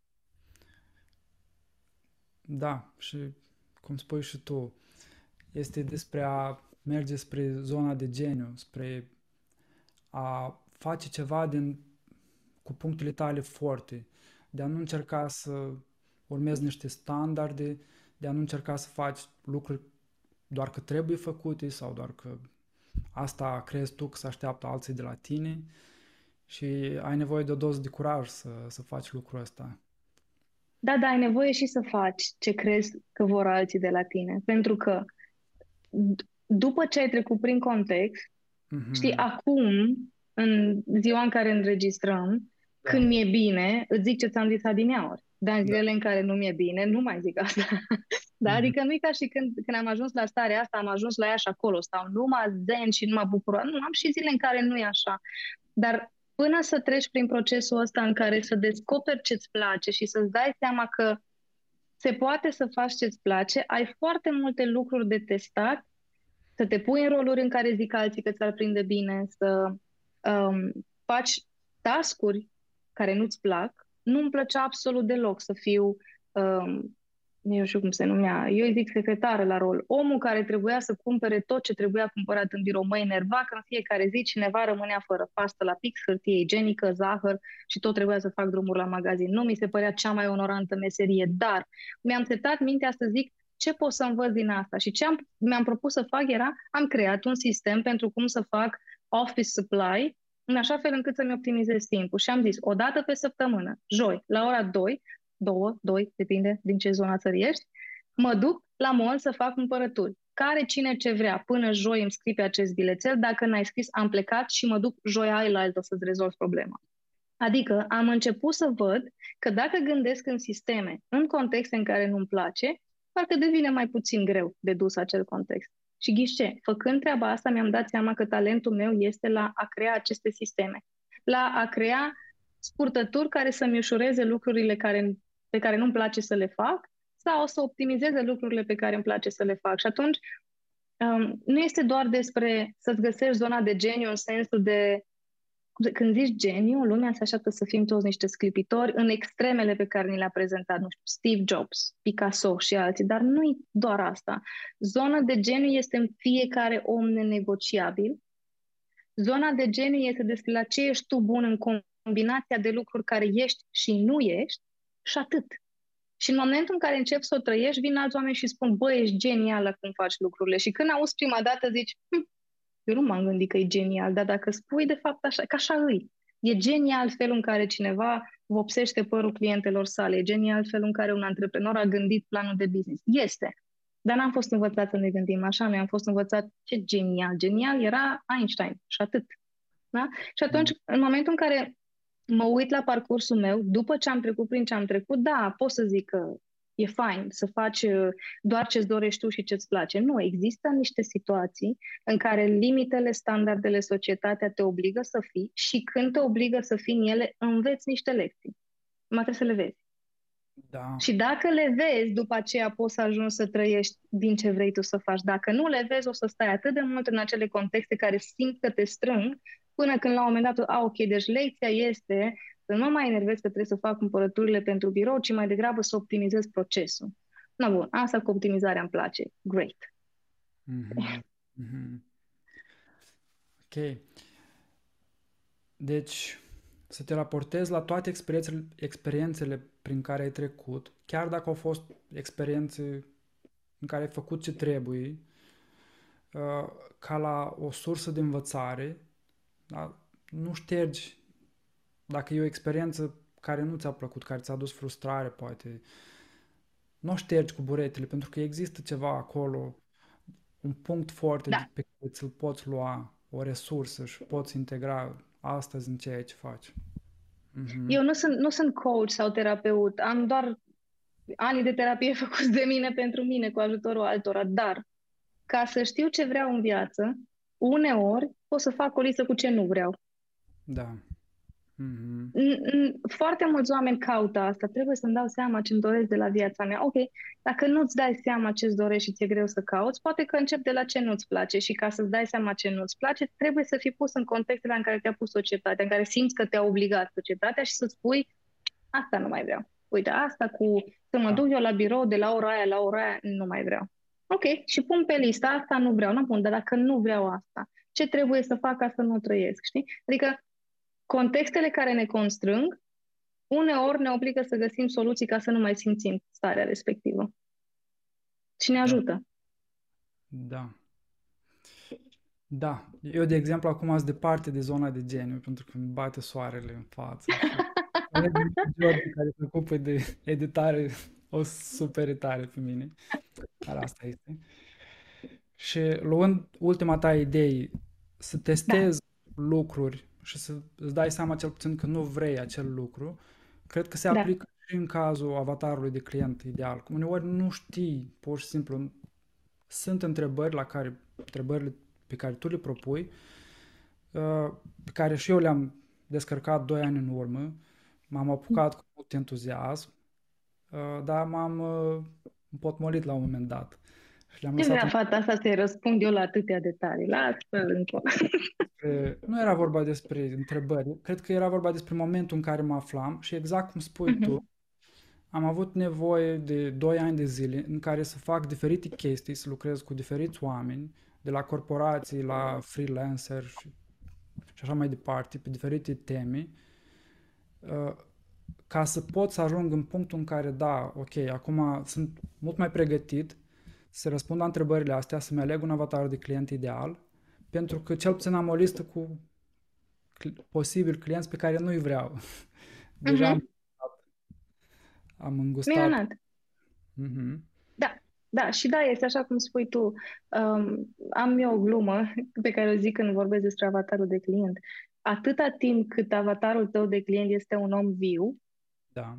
Da, și cum spui și tu, este despre a merge spre zona de geniu, spre a face ceva din, cu punctele tale forte, de a nu încerca să urmezi niște standarde, de a nu încerca să faci lucruri doar că trebuie făcute sau doar că asta crezi tu că se așteaptă alții de la tine Și ai nevoie de o doză de curaj să, să faci lucrul ăsta. Da, da, ai nevoie și să faci ce crezi că vor alții de la tine. Pentru că după ce ai trecut prin context, mm-hmm. știi, acum, în ziua în care înregistrăm, da. când mi-e bine, îți zic ce ți-am zis adineauri. Dar în da. zilele da. în care nu mi-e bine, nu mai zic asta. da? Mm-hmm. Adică nu e ca și când, când am ajuns la starea asta, am ajuns la ea și acolo, stau numai zen și numai bucurat. Nu, am și zile în care nu e așa. Dar până să treci prin procesul ăsta în care să descoperi ce-ți place și să-ți dai seama că se poate să faci ce-ți place, ai foarte multe lucruri de testat, să te pui în roluri în care zic alții că ți-ar prinde bine, să um, faci tascuri care nu-ți plac. Nu-mi plăcea absolut deloc să fiu um, nu știu cum se numea, eu îi zic secretară la rol, omul care trebuia să cumpere tot ce trebuia cumpărat în birou, mă enerva că în fiecare zi cineva rămânea fără pastă la pix, hârtie igienică, zahăr și tot trebuia să fac drumuri la magazin. Nu mi se părea cea mai onorantă meserie, dar mi-am setat mintea să zic ce pot să învăț din asta și ce am, mi-am propus să fac era, am creat un sistem pentru cum să fac office supply în așa fel încât să-mi optimizez timpul. Și am zis, o dată pe săptămână, joi, la ora 2, două, doi, depinde din ce zona țării ești, mă duc la mall să fac cumpărături. Care cine ce vrea, până joi îmi scrii pe acest bilețel, dacă n-ai scris, am plecat și mă duc joi aia la altă să-ți rezolv problema. Adică am început să văd că dacă gândesc în sisteme, în contexte în care nu-mi place, parcă devine mai puțin greu de dus acel context. Și ghiște, făcând treaba asta, mi-am dat seama că talentul meu este la a crea aceste sisteme, la a crea scurtături care să-mi ușureze lucrurile care pe care nu-mi place să le fac sau o să optimizeze lucrurile pe care îmi place să le fac. Și atunci um, nu este doar despre să-ți găsești zona de geniu în sensul de când zici geniu, lumea se așteaptă să fim toți niște sclipitori în extremele pe care ni le-a prezentat, nu știu, Steve Jobs, Picasso și alții, dar nu e doar asta. Zona de geniu este în fiecare om nenegociabil. Zona de geniu este despre la ce ești tu bun în combinația de lucruri care ești și nu ești și atât. Și în momentul în care începi să o trăiești, vin alți oameni și spun, bă, ești genială cum faci lucrurile. Și când auzi prima dată, zici, hm, eu nu m-am gândit că e genial, dar dacă spui de fapt așa, că așa îi. E genial felul în care cineva vopsește părul clientelor sale, e genial felul în care un antreprenor a gândit planul de business. Este. Dar n-am fost învățat să ne gândim așa, noi am fost învățat ce genial. Genial era Einstein și atât. Da? Și atunci, în momentul în care mă uit la parcursul meu, după ce am trecut prin ce am trecut, da, pot să zic că e fain să faci uh, doar ce-ți dorești tu și ce-ți place. Nu, există niște situații în care limitele, standardele, societatea te obligă să fii și când te obligă să fii în ele, înveți niște lecții. Mai trebuie să le vezi. Da. Și dacă le vezi, după aceea poți să ajungi să trăiești din ce vrei tu să faci. Dacă nu le vezi, o să stai atât de mult în acele contexte care simt că te strâng, până când la un moment dat, a, ok, deci lecția este să nu mă mai enervez că trebuie să fac cumpărăturile pentru birou, ci mai degrabă să optimizez procesul. Na bun, asta cu optimizarea îmi place. Great. Mm-hmm. Mm-hmm. Ok. Deci, să te raportezi la toate experiențele, experiențele prin care ai trecut, chiar dacă au fost experiențe în care ai făcut ce trebuie, uh, ca la o sursă de învățare da? Nu ștergi dacă e o experiență care nu ți-a plăcut, care ți-a dus frustrare, poate. Nu o ștergi cu buretele, pentru că există ceva acolo, un punct foarte da. pe care ți-l poți lua, o resursă și poți integra astăzi în ceea ce faci. Mm-hmm. Eu nu sunt, nu sunt coach sau terapeut, am doar ani de terapie făcuți de mine pentru mine cu ajutorul altora, dar ca să știu ce vreau în viață, uneori pot să fac o listă cu ce nu vreau. Da. Mm-hmm. Foarte mulți oameni caută asta. Trebuie să-mi dau seama ce-mi doresc de la viața mea. Ok, dacă nu-ți dai seama ce-ți dorești și ți-e greu să cauți, poate că încep de la ce nu-ți place și ca să-ți dai seama ce nu-ți place, trebuie să fii pus în contextele în care te-a pus societatea, în care simți că te-a obligat societatea și să spui asta nu mai vreau. Uite, asta cu să mă da. duc eu la birou de la ora aia la ora aia, nu mai vreau. Ok, și pun pe lista asta, nu vreau, nu pun, dar dacă nu vreau asta, ce trebuie să fac ca să nu trăiesc, știi? Adică contextele care ne constrâng, uneori ne obligă să găsim soluții ca să nu mai simțim starea respectivă. Și ne da. ajută. Da. Da. Eu, de exemplu, acum sunt departe de zona de geniu, pentru că îmi bate soarele în față. Jordan, care se ocupă de editare, o superitare pe mine. Dar asta este. Și luând ultima ta idee, să testezi da. lucruri și să îți dai seama cel puțin că nu vrei acel lucru, cred că se da. aplică da. și în cazul avatarului de client ideal. Cum uneori nu știi, pur și simplu, sunt întrebări la care, întrebările pe care tu le propui, uh, pe care și eu le-am descărcat 2 ani în urmă, m-am apucat cu mult entuziasm, uh, dar m-am uh, împotmolit la un moment dat. Și le-am lăsat... fata asta să-i răspund eu la atâtea detalii. Lasă-l încă. Nu era vorba despre întrebări, cred că era vorba despre momentul în care mă aflam și exact cum spui uh-huh. tu, am avut nevoie de 2 ani de zile în care să fac diferite chestii, să lucrez cu diferiți oameni, de la corporații la freelancer și, și așa mai departe, pe diferite teme, uh, ca să pot să ajung în punctul în care, da, ok, acum sunt mult mai pregătit să răspund la întrebările astea, să-mi aleg un avatar de client ideal, pentru că cel puțin am o listă cu posibil clienți pe care nu-i vreau. Deja uh-huh. am, am îngustat. Minunat. Uh-huh. Da, da, și da, este așa cum spui tu. Um, am eu o glumă pe care o zic când vorbesc despre avatarul de client. Atâta timp cât avatarul tău de client este un om viu, da.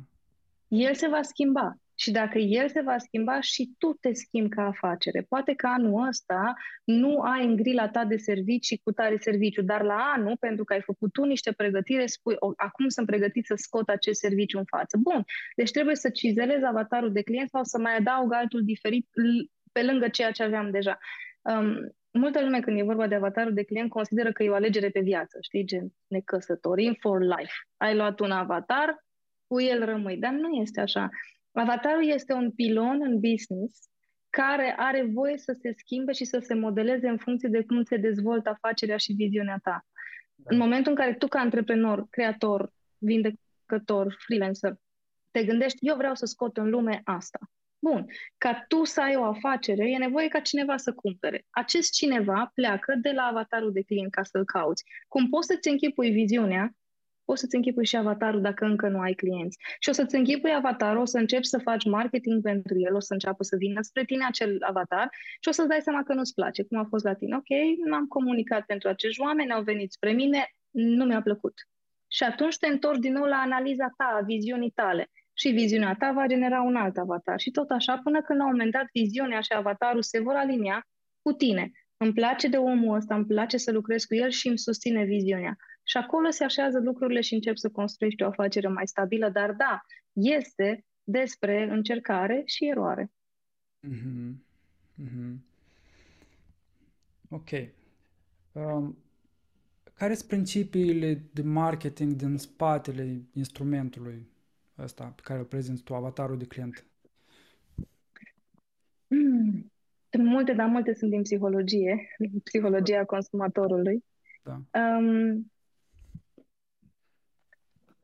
el se va schimba. Și dacă el se va schimba și tu te schimbi ca afacere. Poate că anul ăsta nu ai în grila ta de servicii cu tare serviciu, dar la anul, pentru că ai făcut tu niște pregătire, spui, o, acum sunt pregătit să scot acest serviciu în față. Bun, deci trebuie să cizelezi avatarul de client sau să mai adaug altul diferit pe lângă ceea ce aveam deja. Um, multă lume când e vorba de avatarul de client consideră că e o alegere pe viață, știi, gen ne căsătorim for life. Ai luat un avatar, cu el rămâi, dar nu este așa. Avatarul este un pilon în business care are voie să se schimbe și să se modeleze în funcție de cum se dezvoltă afacerea și viziunea ta. Da. În momentul în care tu, ca antreprenor, creator, vindecător, freelancer, te gândești, eu vreau să scot în lume asta. Bun, ca tu să ai o afacere, e nevoie ca cineva să cumpere. Acest cineva pleacă de la avatarul de client ca să-l cauți. Cum poți să-ți închipui viziunea o să-ți închipui și avatarul dacă încă nu ai clienți. Și o să-ți închipui avatarul, o să începi să faci marketing pentru el, o să înceapă să vină spre tine acel avatar și o să-ți dai seama că nu-ți place, cum a fost la tine. Ok, n-am comunicat pentru acești oameni, au venit spre mine, nu mi-a plăcut. Și atunci te întorci din nou la analiza ta, a viziunii tale. Și viziunea ta va genera un alt avatar. Și tot așa, până când la un moment dat viziunea și avatarul se vor alinia cu tine. Îmi place de omul ăsta, îmi place să lucrez cu el și îmi susține viziunea. Și acolo se așează lucrurile și încep să construiești o afacere mai stabilă, dar da, este despre încercare și eroare. Mm-hmm. Mm-hmm. Ok. Um, care sunt principiile de marketing din spatele instrumentului ăsta pe care îl prezinți tu, avatarul de client? Mm. Multe, dar multe sunt din psihologie, din psihologia consumatorului. Da. Um,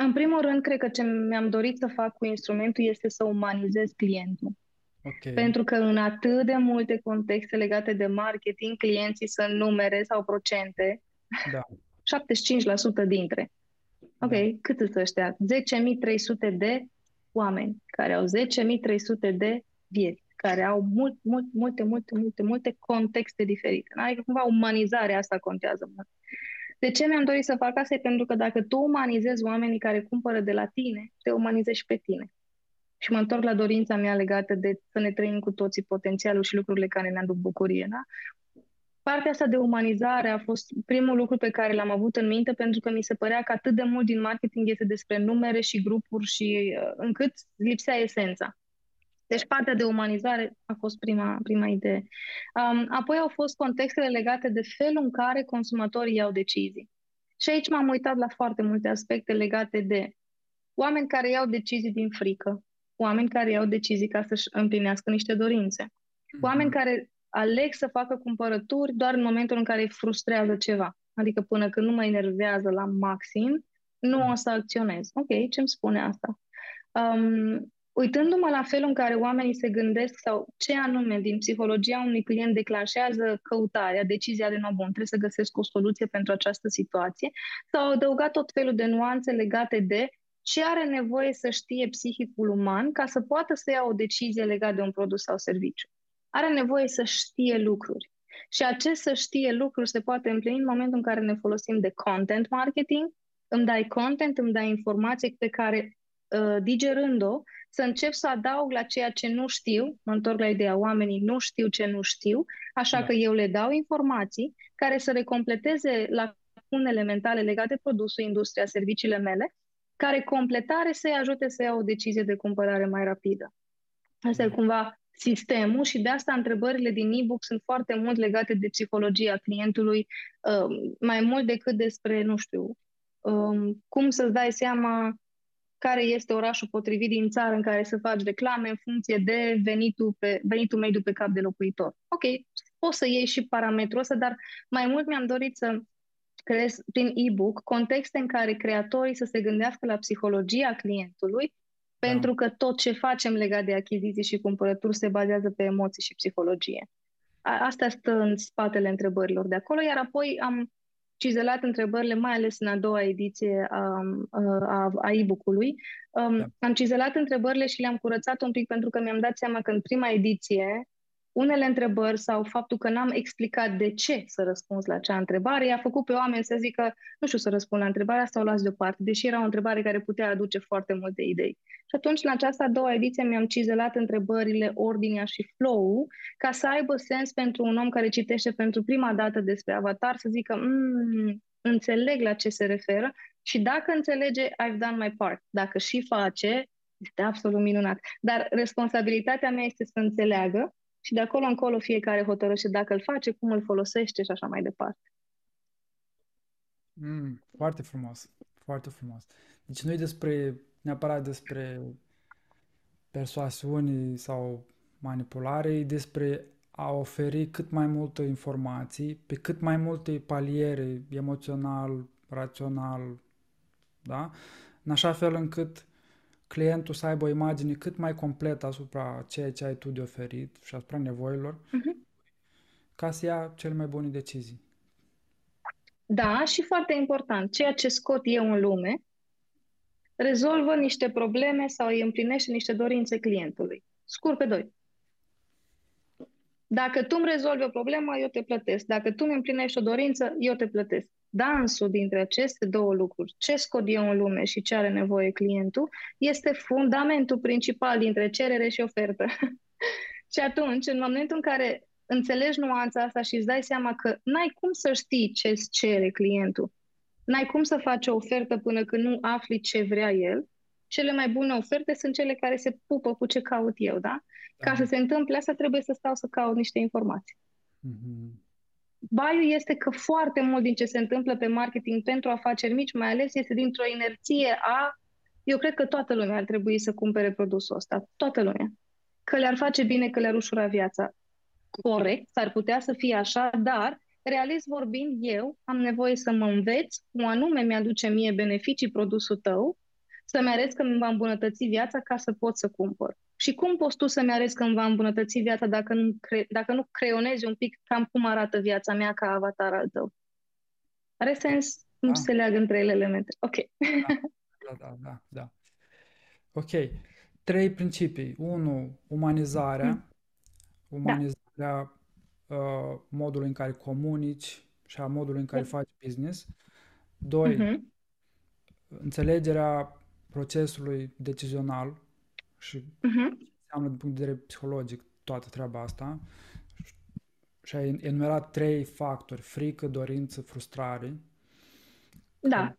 în primul rând, cred că ce mi-am dorit să fac cu instrumentul este să umanizez clientul. Okay. Pentru că în atât de multe contexte legate de marketing, clienții sunt numere sau procente. Da. 75% dintre. Ok, da. cât sunt ăștia? 10.300 de oameni care au 10.300 de vieți, care au mult, mult, multe, multe, multe, multe contexte diferite. Adică cumva umanizarea asta contează mult. De ce mi-am dorit să fac asta? E pentru că dacă tu umanizezi oamenii care cumpără de la tine, te umanizezi și pe tine. Și mă întorc la dorința mea legată de să ne trăim cu toții potențialul și lucrurile care ne aduc bucurie. Da? Partea asta de umanizare a fost primul lucru pe care l-am avut în minte pentru că mi se părea că atât de mult din marketing este despre numere și grupuri și uh, încât lipsea esența. Deci partea de umanizare a fost prima, prima idee. Um, apoi au fost contextele legate de felul în care consumatorii iau decizii. Și aici m-am uitat la foarte multe aspecte legate de oameni care iau decizii din frică, oameni care iau decizii ca să-și împlinească niște dorințe, mm-hmm. oameni care aleg să facă cumpărături doar în momentul în care îi frustrează ceva. Adică până când nu mă enervează la maxim, nu mhm. o să acționez. Ok, ce-mi spune asta? Um, uitându-mă la felul în care oamenii se gândesc sau ce anume din psihologia unui client declanșează căutarea, decizia de nou bun, trebuie să găsesc o soluție pentru această situație, s-au adăugat tot felul de nuanțe legate de ce are nevoie să știe psihicul uman ca să poată să ia o decizie legată de un produs sau serviciu. Are nevoie să știe lucruri. Și acest să știe lucruri se poate împlini în momentul în care ne folosim de content marketing, îmi dai content, îmi dai informație pe care, uh, digerând-o, să încep să adaug la ceea ce nu știu, mă întorc la ideea, oamenii nu știu ce nu știu, așa da. că eu le dau informații care să le completeze lacunele mentale legate de produsul, industria, serviciile mele, care completare să-i ajute să ia o decizie de cumpărare mai rapidă. Asta e da. cumva sistemul și de asta întrebările din e-book sunt foarte mult legate de psihologia clientului, um, mai mult decât despre, nu știu, um, cum să-ți dai seama care este orașul potrivit din țară în care să faci reclame în funcție de venitul, pe, venitul mediu pe cap de locuitor. Ok, poți să iei și parametrul ăsta, dar mai mult mi-am dorit să creez prin e-book contexte în care creatorii să se gândească la psihologia clientului, da. pentru că tot ce facem legat de achiziții și cumpărături se bazează pe emoții și psihologie. Asta stă în spatele întrebărilor de acolo, iar apoi am cizelat întrebările, mai ales în a doua ediție a, a, a e-book-ului. Um, da. Am cizelat întrebările și le-am curățat un pic pentru că mi-am dat seama că în prima ediție unele întrebări sau faptul că n-am explicat de ce să răspuns la acea întrebare i-a făcut pe oameni să zică nu știu să răspund la întrebarea asta, o las deoparte, deși era o întrebare care putea aduce foarte multe idei. Și atunci, în această a doua ediție, mi-am cizelat întrebările, ordinea și flow ca să aibă sens pentru un om care citește pentru prima dată despre Avatar, să zică, mmm, înțeleg la ce se referă și dacă înțelege, I've done my part. Dacă și face, este absolut minunat. Dar responsabilitatea mea este să înțeleagă și de acolo încolo fiecare hotărăște dacă îl face, cum îl folosește și așa mai departe. Mm, foarte frumos, foarte frumos. Deci nu e despre, neapărat despre persoasiuni sau manipulare, e despre a oferi cât mai multă informații pe cât mai multe paliere emoțional, rațional, da? În așa fel încât clientul să aibă o imagine cât mai completă asupra ceea ce ai tu de oferit și asupra nevoilor, uh-huh. ca să ia cele mai bune decizii. Da, și foarte important, ceea ce scot eu în lume rezolvă niște probleme sau îi împlinește niște dorințe clientului. Scurt pe doi. Dacă tu îmi rezolvi o problemă, eu te plătesc. Dacă tu îmi împlinești o dorință, eu te plătesc dansul dintre aceste două lucruri, ce scot eu în lume și ce are nevoie clientul, este fundamentul principal dintre cerere și ofertă. și atunci, în momentul în care înțelegi nuanța asta și îți dai seama că n-ai cum să știi ce îți cere clientul, n-ai cum să faci o ofertă până când nu afli ce vrea el, cele mai bune oferte sunt cele care se pupă cu ce caut eu, da? Ca da. să se întâmple asta, trebuie să stau să caut niște informații. Mm-hmm. Baiul este că foarte mult din ce se întâmplă pe marketing pentru afaceri mici, mai ales, este dintr-o inerție a... Eu cred că toată lumea ar trebui să cumpere produsul ăsta. Toată lumea. Că le-ar face bine, că le-ar ușura viața. Corect, s-ar putea să fie așa, dar, realist vorbind, eu am nevoie să mă înveț cum anume mi-aduce mie beneficii produsul tău, să-mi arăt că îmi va îmbunătăți viața ca să pot să cumpăr. Și cum poți tu să-mi arăți că îmi va îmbunătăți viața dacă nu, cre- dacă nu creionezi un pic cam cum arată viața mea ca avatar al tău? Are sens? Da. Nu se leagă între ele elemente. Ok. Da, da, da, da. Ok. Trei principii. Unu, umanizarea. Mm. Umanizarea da. Uh, modului în care comunici și a modului în care da. faci business. Doi, mm-hmm. înțelegerea procesului decizional și uh-huh. înseamnă din punct de vedere psihologic toată treaba asta. Și ai enumerat trei factori, frică, dorință, frustrare. Da.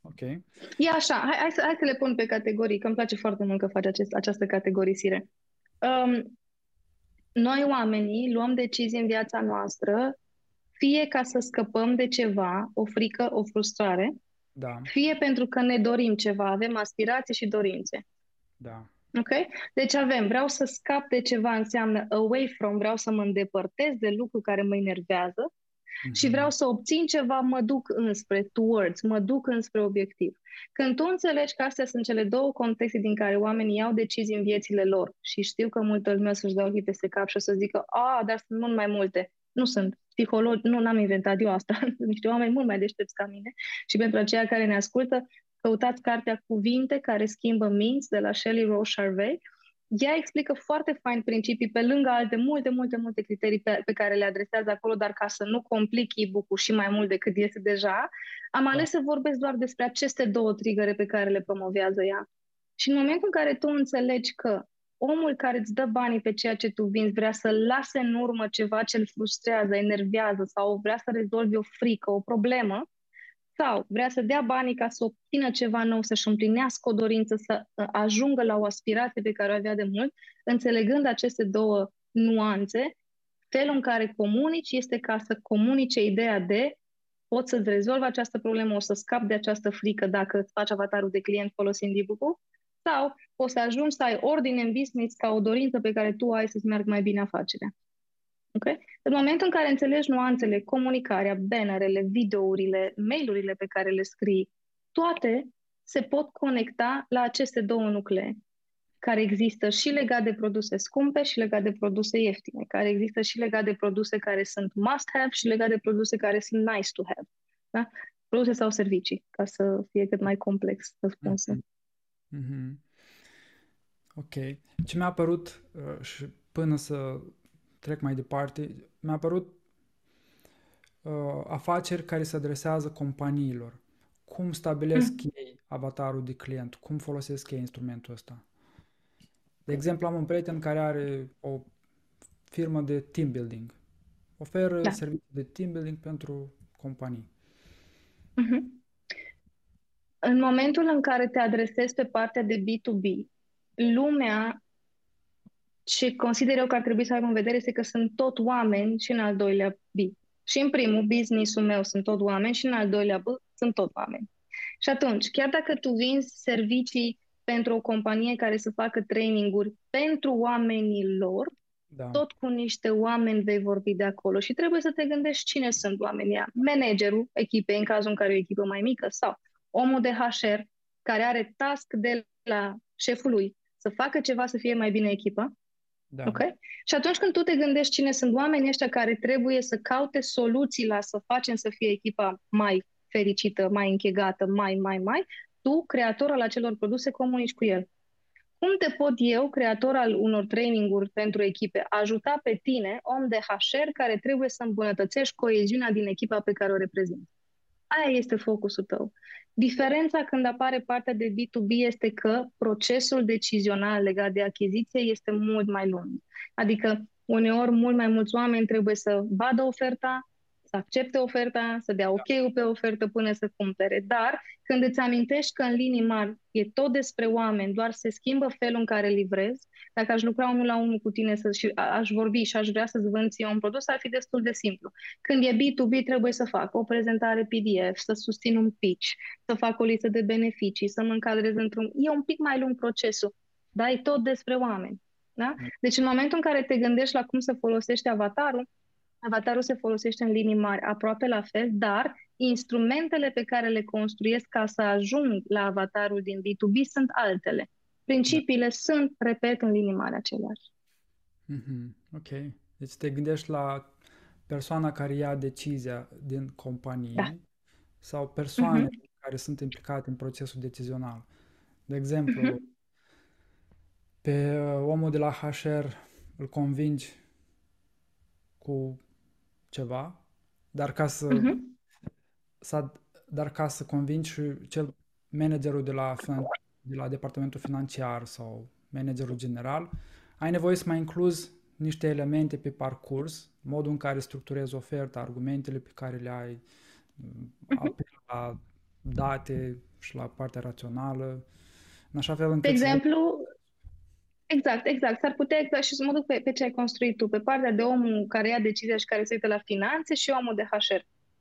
Ok. E așa, hai, hai, să, hai să le pun pe categorii, că îmi place foarte mult că faci acest, această categorisire. Um, noi oamenii luăm decizii în viața noastră fie ca să scăpăm de ceva, o frică, o frustrare, da. fie pentru că ne dorim ceva, avem aspirații și dorințe. Da. Ok? Deci avem, vreau să scap de ceva, înseamnă away from, vreau să mă îndepărtez de lucru care mă enervează mm-hmm. și vreau să obțin ceva, mă duc înspre towards, mă duc înspre obiectiv. Când tu înțelegi că astea sunt cele două contexte din care oamenii iau decizii în viețile lor și știu că multă lume să-și dau ochii peste cap și o să zică, a, dar sunt mult mai multe. Nu sunt psihologi, nu n-am inventat eu asta, sunt niște oameni mult mai deștepți ca mine și pentru aceia care ne ascultă, căutați cartea Cuvinte care schimbă minți de la Shelley Rose Harvey ea explică foarte fain principii pe lângă alte multe, multe, multe criterii pe, pe care le adresează acolo, dar ca să nu complic e-book-ul și mai mult decât este deja, am ales să vorbesc doar despre aceste două trigăre pe care le promovează ea. Și în momentul în care tu înțelegi că omul care îți dă banii pe ceea ce tu vinzi vrea să lase în urmă ceva ce îl frustrează, enervează sau vrea să rezolvi o frică, o problemă, sau vrea să dea banii ca să obțină ceva nou, să-și împlinească o dorință, să uh, ajungă la o aspirație pe care o avea de mult, înțelegând aceste două nuanțe, felul în care comunici este ca să comunice ideea de pot să-ți rezolv această problemă, o să scap de această frică dacă îți faci avatarul de client folosind e-book sau o să ajungi să ai ordine în business ca o dorință pe care tu ai să-ți meargă mai bine afacerea. Okay? În momentul în care înțelegi nuanțele, comunicarea, bannerele, videourile, mailurile pe care le scrii, toate se pot conecta la aceste două nuclee care există și legat de produse scumpe și legat de produse ieftine, care există și legat de produse care sunt must-have și legat de produse care sunt nice to have. Da? Produse sau servicii, ca să fie cât mai complex răspunsul. Mm-hmm. Ok. Ce mi-a părut uh, și până să trec mai departe, mi-a apărut uh, afaceri care se adresează companiilor. Cum stabilesc mm. ei avatarul de client? Cum folosesc ei instrumentul ăsta? De exemplu, am un prieten care are o firmă de team building. Oferă da. servicii de team building pentru companii. Mm-hmm. În momentul în care te adresezi pe partea de B2B, lumea ce consider eu că ar trebui să aibă în vedere este că sunt tot oameni și în al doilea B. Și în primul, business-ul meu sunt tot oameni și în al doilea B sunt tot oameni. Și atunci, chiar dacă tu vinzi servicii pentru o companie care să facă traininguri pentru oamenii lor, da. tot cu niște oameni vei vorbi de acolo și trebuie să te gândești cine sunt oamenii Managerul echipei, în cazul în care e o echipă mai mică, sau omul de HR care are task de la șeful lui să facă ceva să fie mai bine echipă, da. Ok? Și atunci când tu te gândești cine sunt oamenii ăștia care trebuie să caute soluții la să facem să fie echipa mai fericită, mai închegată, mai, mai, mai, tu, creator al acelor produse, comunici cu el. Cum te pot eu, creator al unor traininguri pentru echipe, ajuta pe tine, om de HR, care trebuie să îmbunătățești coeziunea din echipa pe care o reprezinți? Aia este focusul tău. Diferența când apare partea de B2B este că procesul decizional legat de achiziție este mult mai lung. Adică uneori mult mai mulți oameni trebuie să vadă oferta, să accepte oferta, să dea ok-ul pe ofertă până să cumpere. Dar când îți amintești că în linii mari e tot despre oameni, doar se schimbă felul în care livrezi, dacă aș lucra unul la unul cu tine să, și aș vorbi și aș vrea să-ți vând ție un produs, ar fi destul de simplu. Când e B2B, trebuie să fac o prezentare PDF, să susțin un pitch, să fac o listă de beneficii, să mă încadrez într-un... E un pic mai lung procesul, dar e tot despre oameni. Da? Deci în momentul în care te gândești la cum să folosești avatarul, Avatarul se folosește în linii mari, aproape la fel, dar instrumentele pe care le construiesc ca să ajung la avatarul din B2B sunt altele. Principiile da. sunt, repet, în linii mari aceleași. Mm-hmm. Ok. Deci te gândești la persoana care ia decizia din companie da. sau persoane mm-hmm. care sunt implicate în procesul decizional. De exemplu, mm-hmm. pe uh, omul de la HR îl convingi cu ceva, dar ca să, uh-huh. să dar ca să convingi și cel managerul de la, de la departamentul financiar sau managerul general, ai nevoie să mai incluzi niște elemente pe parcurs, modul în care structurezi oferta, argumentele pe care le ai, uh-huh. la date și la partea rațională, în așa fel încât... De exemplu, Exact, exact. S-ar putea exact și să mă duc pe, pe ce ai construit tu, pe partea de omul care ia decizia și care se uită la finanțe și omul de HR.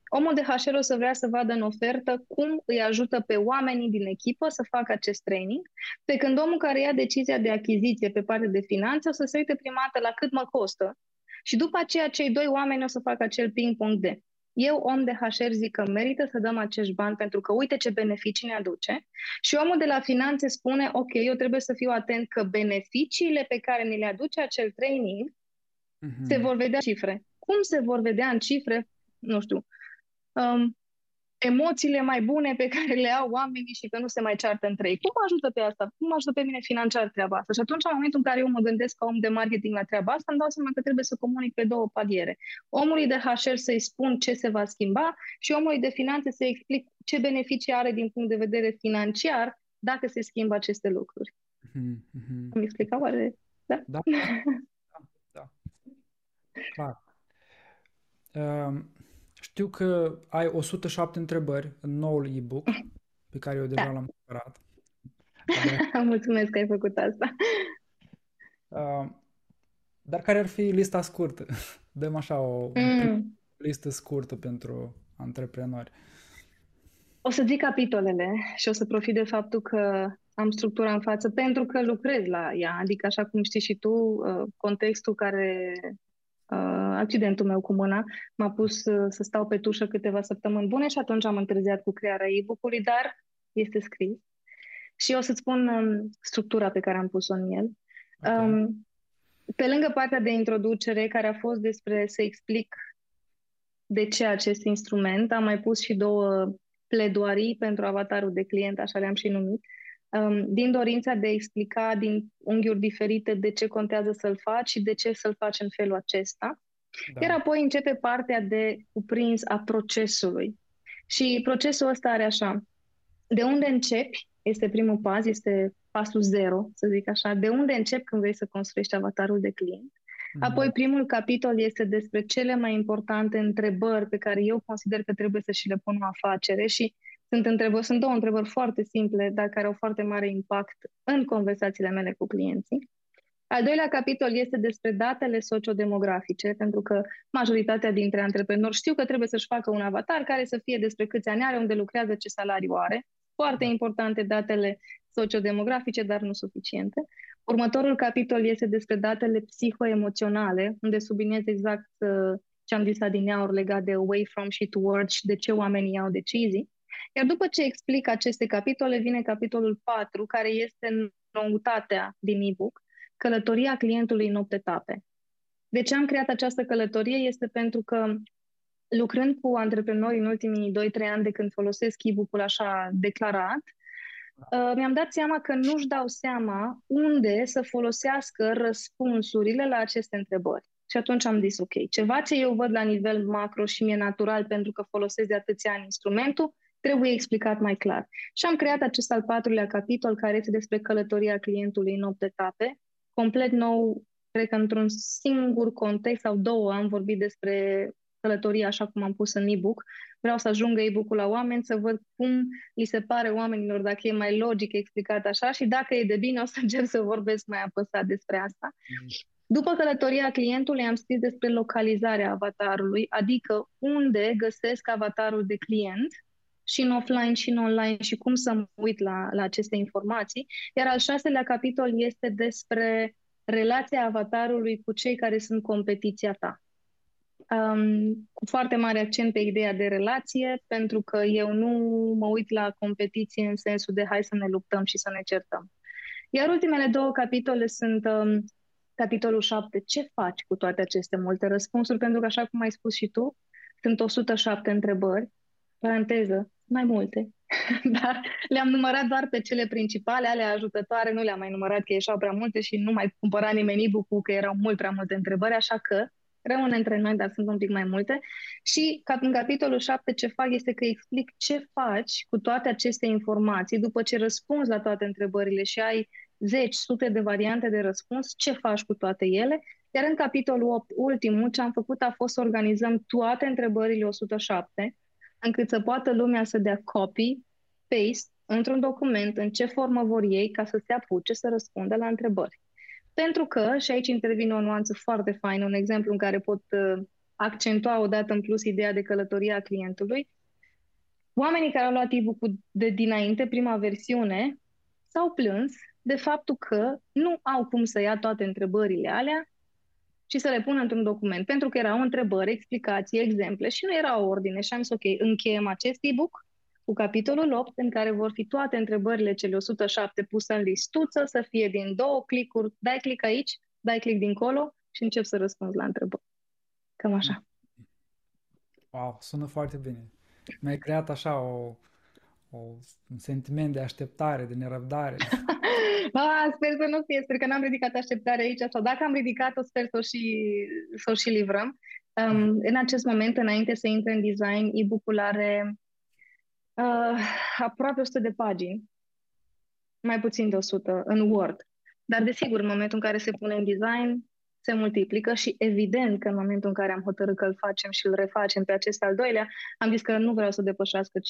Omul de HR o să vrea să vadă în ofertă cum îi ajută pe oamenii din echipă să facă acest training, pe când omul care ia decizia de achiziție pe partea de finanțe o să se uite prima dată la cât mă costă și după aceea cei doi oameni o să facă acel ping-pong de Eu, om de HR, zic că merită să dăm acești bani pentru că uite ce beneficii ne aduce și omul de la finanțe spune, ok, eu trebuie să fiu atent că beneficiile pe care ne le aduce acel training mm-hmm. se vor vedea cifre. Cum se vor vedea în cifre? Nu știu. Um, emoțiile mai bune pe care le au oamenii și că nu se mai ceartă între ei. Cum ajută pe asta? Cum ajută pe mine financiar treaba asta? Și atunci, în momentul în care eu mă gândesc ca om de marketing la treaba asta, îmi dau seama că trebuie să comunic pe două paliere. Omului de HR să-i spun ce se va schimba și omului de finanțe să-i explic ce beneficii are din punct de vedere financiar dacă se schimbă aceste lucruri. Mm-hmm. Am explicat oare? Da? Da. da. da. Um, știu că ai 107 întrebări în noul e-book pe care eu deja da. l-am cumpărat. Mulțumesc că ai făcut asta. Uh, dar care ar fi lista scurtă? Dăm așa o mm. listă scurtă pentru antreprenori. O să zic capitolele și o să profit de faptul că am structura în față pentru că lucrez la ea. Adică, așa cum știi și tu, uh, contextul care uh, accidentul meu cu mâna m-a pus uh, să stau pe tușă câteva săptămâni bune și atunci am întârziat cu crearea e-book-ului, dar este scris. Și o să-ți spun um, structura pe care am pus-o în el. Okay. Um, pe lângă partea de introducere, care a fost despre să explic de ce acest instrument, am mai pus și două pledoarii pentru avatarul de client, așa le-am și numit, um, din dorința de a explica din unghiuri diferite de ce contează să-l faci și de ce să-l faci în felul acesta. Da. Iar apoi începe partea de cuprins a procesului. Și procesul ăsta are așa, de unde începi, este primul pas, este pasul zero, să zic așa, de unde începi când vrei să construiești avatarul de client. Mhm. Apoi primul capitol este despre cele mai importante întrebări pe care eu consider că trebuie să și le pun o afacere și sunt, întrebări, sunt două întrebări foarte simple, dar care au foarte mare impact în conversațiile mele cu clienții. Al doilea capitol este despre datele sociodemografice, pentru că majoritatea dintre antreprenori știu că trebuie să-și facă un avatar care să fie despre câți ani are, unde lucrează, ce salariu are. Foarte importante datele sociodemografice, dar nu suficiente. Următorul capitol este despre datele psihoemoționale, unde subliniez exact uh, ce am zis adineauri legat de away from și towards și de ce oamenii iau decizii. Iar după ce explic aceste capitole, vine capitolul 4, care este noutatea din e-book, călătoria clientului în 8 etape. De ce am creat această călătorie? Este pentru că lucrând cu antreprenori în ultimii 2-3 ani de când folosesc e-book-ul așa declarat, uh, mi-am dat seama că nu-și dau seama unde să folosească răspunsurile la aceste întrebări. Și atunci am zis, ok, ceva ce eu văd la nivel macro și mi-e natural pentru că folosesc de atâția ani instrumentul, trebuie explicat mai clar. Și am creat acest al patrulea capitol care este despre călătoria clientului în 8 etape, complet nou, cred că într-un singur context sau două am vorbit despre călătoria așa cum am pus în e-book. Vreau să ajungă e-book-ul la oameni, să văd cum li se pare oamenilor, dacă e mai logic explicat așa și dacă e de bine o să încerc să vorbesc mai apăsat despre asta. După călătoria clientului am scris despre localizarea avatarului, adică unde găsesc avatarul de client și în offline și în online și cum să mă uit la, la aceste informații. Iar al șaselea capitol este despre relația avatarului cu cei care sunt competiția ta. Um, cu foarte mare accent pe ideea de relație, pentru că eu nu mă uit la competiție în sensul de hai să ne luptăm și să ne certăm. Iar ultimele două capitole sunt um, capitolul 7. Ce faci cu toate aceste multe răspunsuri? Pentru că, așa cum ai spus și tu, sunt 107 întrebări paranteză, mai multe, dar le-am numărat doar pe cele principale, ale ajutătoare, nu le-am mai numărat că ieșau prea multe și nu mai cumpăra nimeni e că erau mult prea multe întrebări, așa că rămân între noi, dar sunt un pic mai multe. Și în capitolul 7 ce fac este că explic ce faci cu toate aceste informații după ce răspunzi la toate întrebările și ai zeci, sute de variante de răspuns, ce faci cu toate ele. Iar în capitolul 8, ultimul, ce am făcut a fost să organizăm toate întrebările 107 încât să poată lumea să dea copy, paste, într-un document, în ce formă vor ei, ca să se apuce să răspundă la întrebări. Pentru că, și aici intervine o nuanță foarte faină, un exemplu în care pot uh, accentua odată în plus ideea de călătorie a clientului, oamenii care au luat e-book de dinainte, prima versiune, s-au plâns de faptul că nu au cum să ia toate întrebările alea și să le pun într-un document, pentru că erau întrebări, explicații, exemple și nu era o ordine. Și am zis, ok, încheiem acest e-book cu capitolul 8, în care vor fi toate întrebările cele 107 puse în listuță, să fie din două clicuri, dai click aici, dai click dincolo și încep să răspunzi la întrebări. Cam așa. Wow, sună foarte bine. Mi-ai creat așa o, o, un sentiment de așteptare, de nerăbdare. ah, sper să nu fie, sper că n-am ridicat așteptare aici, sau dacă am ridicat-o, sper să o și, să o și livrăm. Um, în acest moment, înainte să intre în design, e-book-ul are uh, aproape 100 de pagini, mai puțin de 100, în Word. Dar, desigur, în momentul în care se pune în design, se multiplică și evident că în momentul în care am hotărât că îl facem și îl refacem pe acest al doilea, am zis că nu vreau să depășească 50-60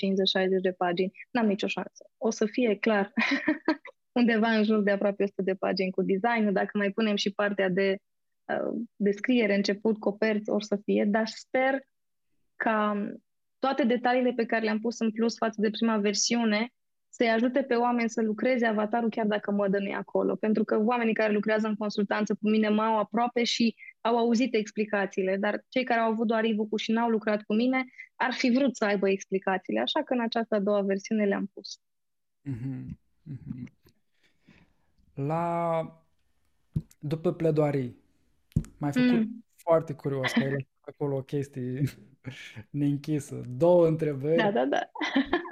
de pagini. N-am nicio șansă. O să fie clar undeva în jur de aproape 100 de pagini cu design dacă mai punem și partea de uh, descriere, început, coperți, or să fie, dar sper ca toate detaliile pe care le-am pus în plus față de prima versiune să-i ajute pe oameni să lucreze avatarul chiar dacă mădă nu e acolo. Pentru că oamenii care lucrează în consultanță cu mine m-au aproape și au auzit explicațiile, dar cei care au avut doar e și n-au lucrat cu mine ar fi vrut să aibă explicațiile, așa că în această a doua versiune le-am pus. Mm-hmm. Mm-hmm. La... După pledoarii, m-ai făcut mm. foarte curios, că ai acolo o chestie neînchisă. Două întrebări. Da, da, da.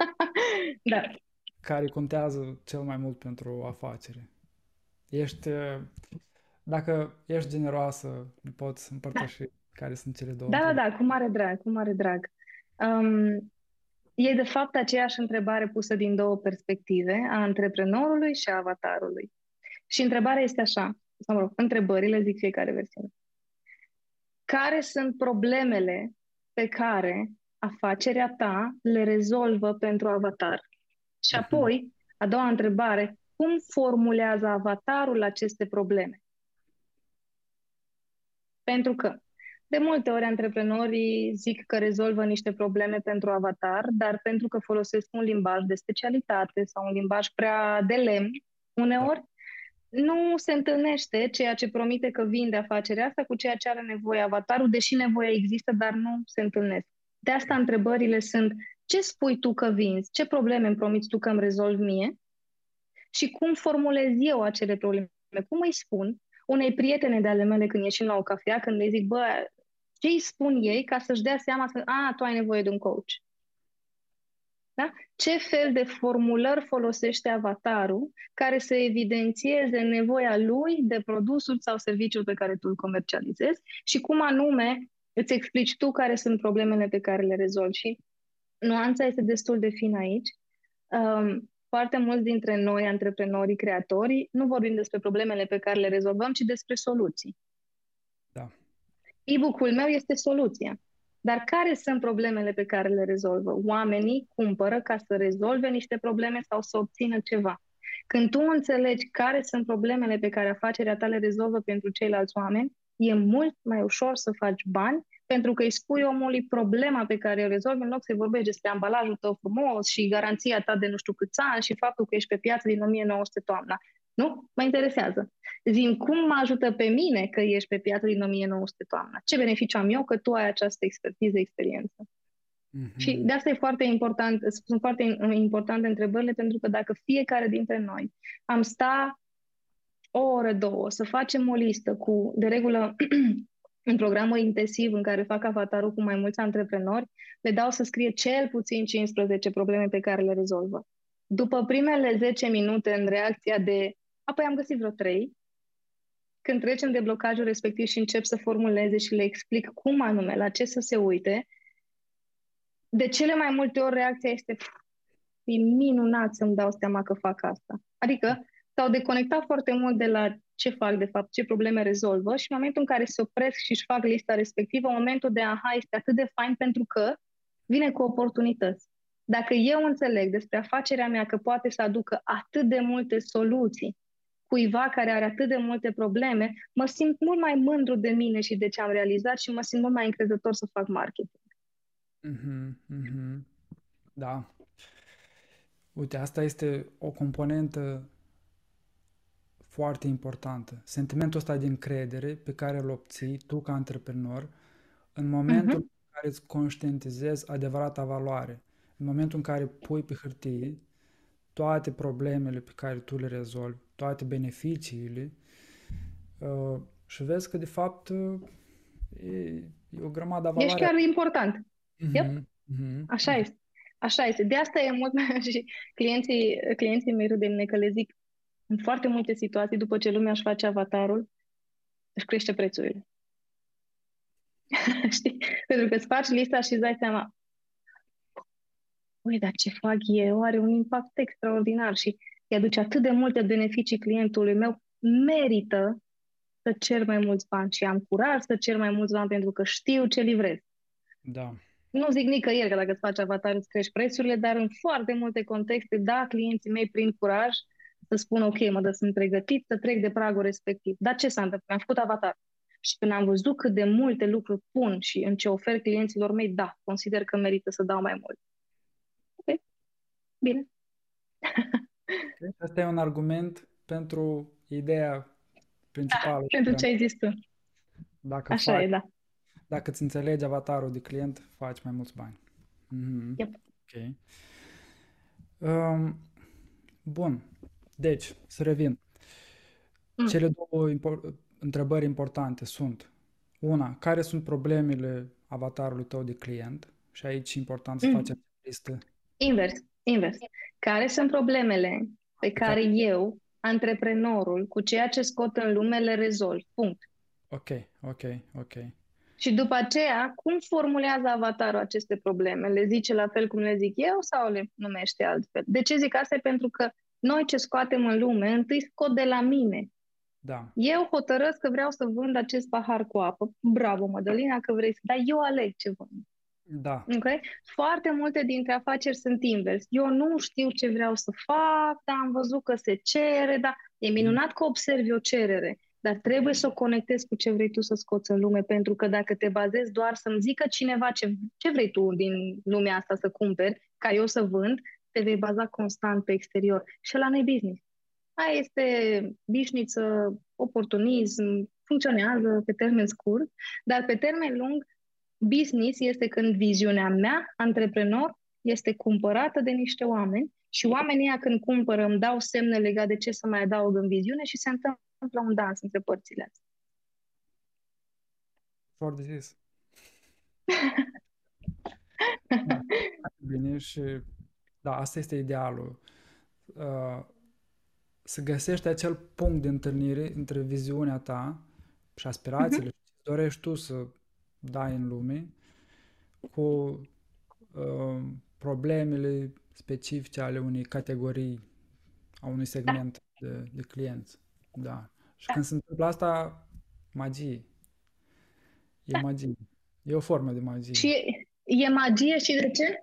da care contează cel mai mult pentru o afacere. Ești, dacă ești generoasă, ne poți împărtăși da. care sunt cele două. Da, da, da, cu mare drag, cu mare drag. Um, e de fapt aceeași întrebare pusă din două perspective, a antreprenorului și a avatarului. Și întrebarea este așa, sau mă rog, întrebările zic fiecare versiune. Care sunt problemele pe care afacerea ta le rezolvă pentru avatar? Și mhm. apoi, a doua întrebare, cum formulează avatarul aceste probleme? Pentru că de multe ori antreprenorii zic că rezolvă niște probleme pentru avatar, dar pentru că folosesc un limbaj de specialitate sau un limbaj prea de lemn, uneori nu se întâlnește ceea ce promite că vinde afacerea asta cu ceea ce are nevoie avatarul, deși nevoia există, dar nu se întâlnesc. De asta întrebările sunt ce spui tu că vinzi? Ce probleme îmi promiți tu că îmi rezolvi mie? Și cum formulez eu acele probleme? Cum îi spun unei prietene de ale mele când ieșim la o cafea, când le zic, bă, ce îi spun ei ca să-și dea seama că, a, tu ai nevoie de un coach? Da? Ce fel de formulări folosește avatarul care să evidențieze nevoia lui de produsul sau serviciul pe care tu îl comercializezi și cum anume îți explici tu care sunt problemele pe care le rezolvi. Și nuanța este destul de fină aici. Um, foarte mulți dintre noi, antreprenorii, creatorii, nu vorbim despre problemele pe care le rezolvăm, ci despre soluții. Da. E-book-ul meu este soluția. Dar care sunt problemele pe care le rezolvă? Oamenii cumpără ca să rezolve niște probleme sau să obțină ceva. Când tu înțelegi care sunt problemele pe care afacerea ta le rezolvă pentru ceilalți oameni, e mult mai ușor să faci bani pentru că îi spui omului problema pe care o rezolvi în loc să-i vorbești despre ambalajul tău frumos și garanția ta de nu știu câți ani și faptul că ești pe piață din 1900 toamna. Nu? Mă interesează. Zim cum mă ajută pe mine că ești pe piață din 1900 toamna? Ce beneficiu am eu că tu ai această expertiză, experiență? Mm-hmm. Și de asta e foarte important, sunt foarte importante întrebările, pentru că dacă fiecare dintre noi am sta o oră, două, să facem o listă cu, de regulă, în programul intensiv în care fac avatarul cu mai mulți antreprenori, le dau să scrie cel puțin 15 probleme pe care le rezolvă. După primele 10 minute în reacția de apoi am găsit vreo 3, când trecem de blocajul respectiv și încep să formuleze și le explic cum anume, la ce să se uite, de cele mai multe ori reacția este e minunat să-mi dau seama că fac asta. Adică s-au deconectat foarte mult de la ce fac de fapt, ce probleme rezolvă și în momentul în care se opresc și își fac lista respectivă, momentul de aha este atât de fain pentru că vine cu oportunități. Dacă eu înțeleg despre afacerea mea că poate să aducă atât de multe soluții cuiva care are atât de multe probleme, mă simt mult mai mândru de mine și de ce am realizat și mă simt mult mai încrezător să fac marketing. Mm-hmm, mm-hmm. Da. Uite, asta este o componentă foarte importantă. Sentimentul ăsta de încredere pe care îl obții tu ca antreprenor în momentul uh-huh. în care îți conștientizezi adevărata valoare, în momentul în care pui pe hârtie toate problemele pe care tu le rezolvi, toate beneficiile uh, și vezi că de fapt uh, e, e o grămadă valoare. Ești chiar important. Mm-hmm. Yep. Mm-hmm. Așa este. Așa este. De asta e mult și clienții, clienții mei râd de mine că le zic în foarte multe situații, după ce lumea își face avatarul, își crește prețurile. Știi? Pentru că îți faci lista și îți dai seama, ui, dar ce fac eu are un impact extraordinar și îi aduce atât de multe beneficii clientului meu, merită să cer mai mulți bani și am curaj să cer mai mulți bani pentru că știu ce livrez. Da. Nu zic nicăieri că dacă îți faci avatar îți crești prețurile, dar în foarte multe contexte, da, clienții mei prin curaj să spun ok, mă dă, sunt pregătit să trec de pragul respectiv. Dar ce s-a întâmplat? Am făcut avatar. Și când am văzut cât de multe lucruri pun și în ce ofer clienților mei, da, consider că merită să dau mai mult. Ok, bine. Asta e un argument pentru ideea principală. Da, pentru ce ai zis tu. Dacă Așa faci, e, da. Dacă îți înțelegi avatarul de client, faci mai mulți bani. Mm-hmm. Yep. Ok. Um, bun. Deci, să revin. Mm. Cele două impor- întrebări importante sunt una, care sunt problemele avatarului tău de client? Și aici e important să mm. faci listă. Invers, invers. Care sunt problemele pe care okay. eu, antreprenorul, cu ceea ce scot în lume, le rezolv? Punct. Ok, ok, ok. Și după aceea, cum formulează avatarul aceste probleme? Le zice la fel cum le zic eu sau le numește altfel? De ce zic asta? Pentru că noi ce scoatem în lume, întâi scot de la mine. Da. Eu hotărăsc că vreau să vând acest pahar cu apă. Bravo, Mădălina, că vrei să... Dar eu aleg ce vând. Da. Okay? Foarte multe dintre afaceri sunt invers. Eu nu știu ce vreau să fac, dar am văzut că se cere, dar e minunat că observi o cerere, dar trebuie să o conectezi cu ce vrei tu să scoți în lume, pentru că dacă te bazezi doar să-mi zică cineva ce, ce vrei tu din lumea asta să cumperi, ca eu să vând, te vei baza constant pe exterior. Și la nu business. Aia este bișniță, oportunism, funcționează pe termen scurt, dar pe termen lung, business este când viziunea mea, antreprenor, este cumpărată de niște oameni și oamenii ăia când cumpără îmi dau semne legate de ce să mai adaug în viziune și se întâmplă un dans între părțile astea. Foarte zis. da, bine și da, asta este idealul. Uh, să găsești acel punct de întâlnire între viziunea ta și aspirațiile uh-huh. ce dorești tu să dai în lume cu uh, problemele specifice ale unei categorii, a unui segment da. de, de clienți. Da. Și da. când se întâmplă asta, magie. E da. magie. E o formă de magie. Și e magie și de ce?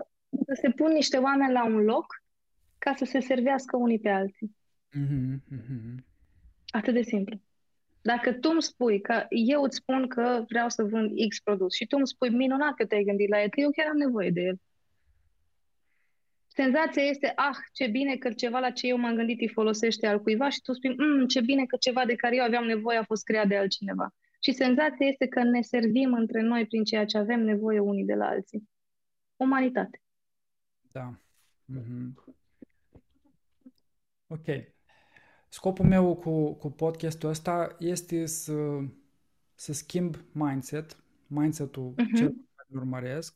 Să se pun niște oameni la un loc ca să se servească unii pe alții. Mm-hmm, mm-hmm. Atât de simplu. Dacă tu îmi spui că eu îți spun că vreau să vând X produs și tu îmi spui minunat că te-ai gândit la el, că eu chiar am nevoie de el. Senzația este, ah, ce bine că ceva la ce eu m-am gândit îi folosește al cuiva și tu spui, mm, ce bine că ceva de care eu aveam nevoie a fost creat de altcineva. Și senzația este că ne servim între noi prin ceea ce avem nevoie unii de la alții. Umanitate. Da. Mm-hmm. Ok. Scopul meu cu, cu podcastul ăsta este să, să schimb mindset, mindset-ul uh-huh. cel care îl urmăresc,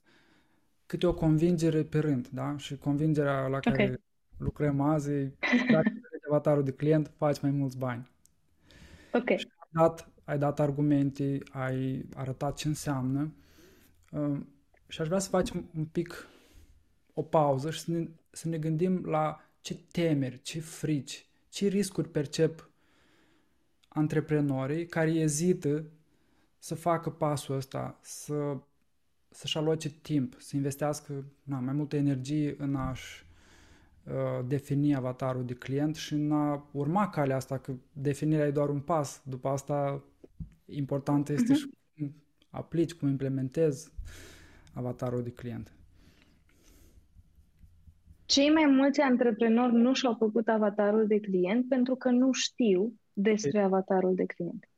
câte o convingere pe rând, da? Și convingerea la care okay. lucrăm azi e, dacă avatarul de client, faci mai mulți bani. Ok. Și ai dat, ai dat argumente, ai arătat ce înseamnă uh, și aș vrea să facem un pic o pauză și să ne, să ne gândim la ce temeri, ce frici, ce riscuri percep antreprenorii care ezită să facă pasul ăsta, să, să-și aloce timp, să investească na, mai multă energie în a-și uh, defini avatarul de client și în a urma calea asta, că definirea e doar un pas. După asta, important este uh-huh. și cum aplici, cum implementezi avatarul de client. Cei mai mulți antreprenori nu și-au făcut avatarul de client pentru că nu știu despre avatarul de client.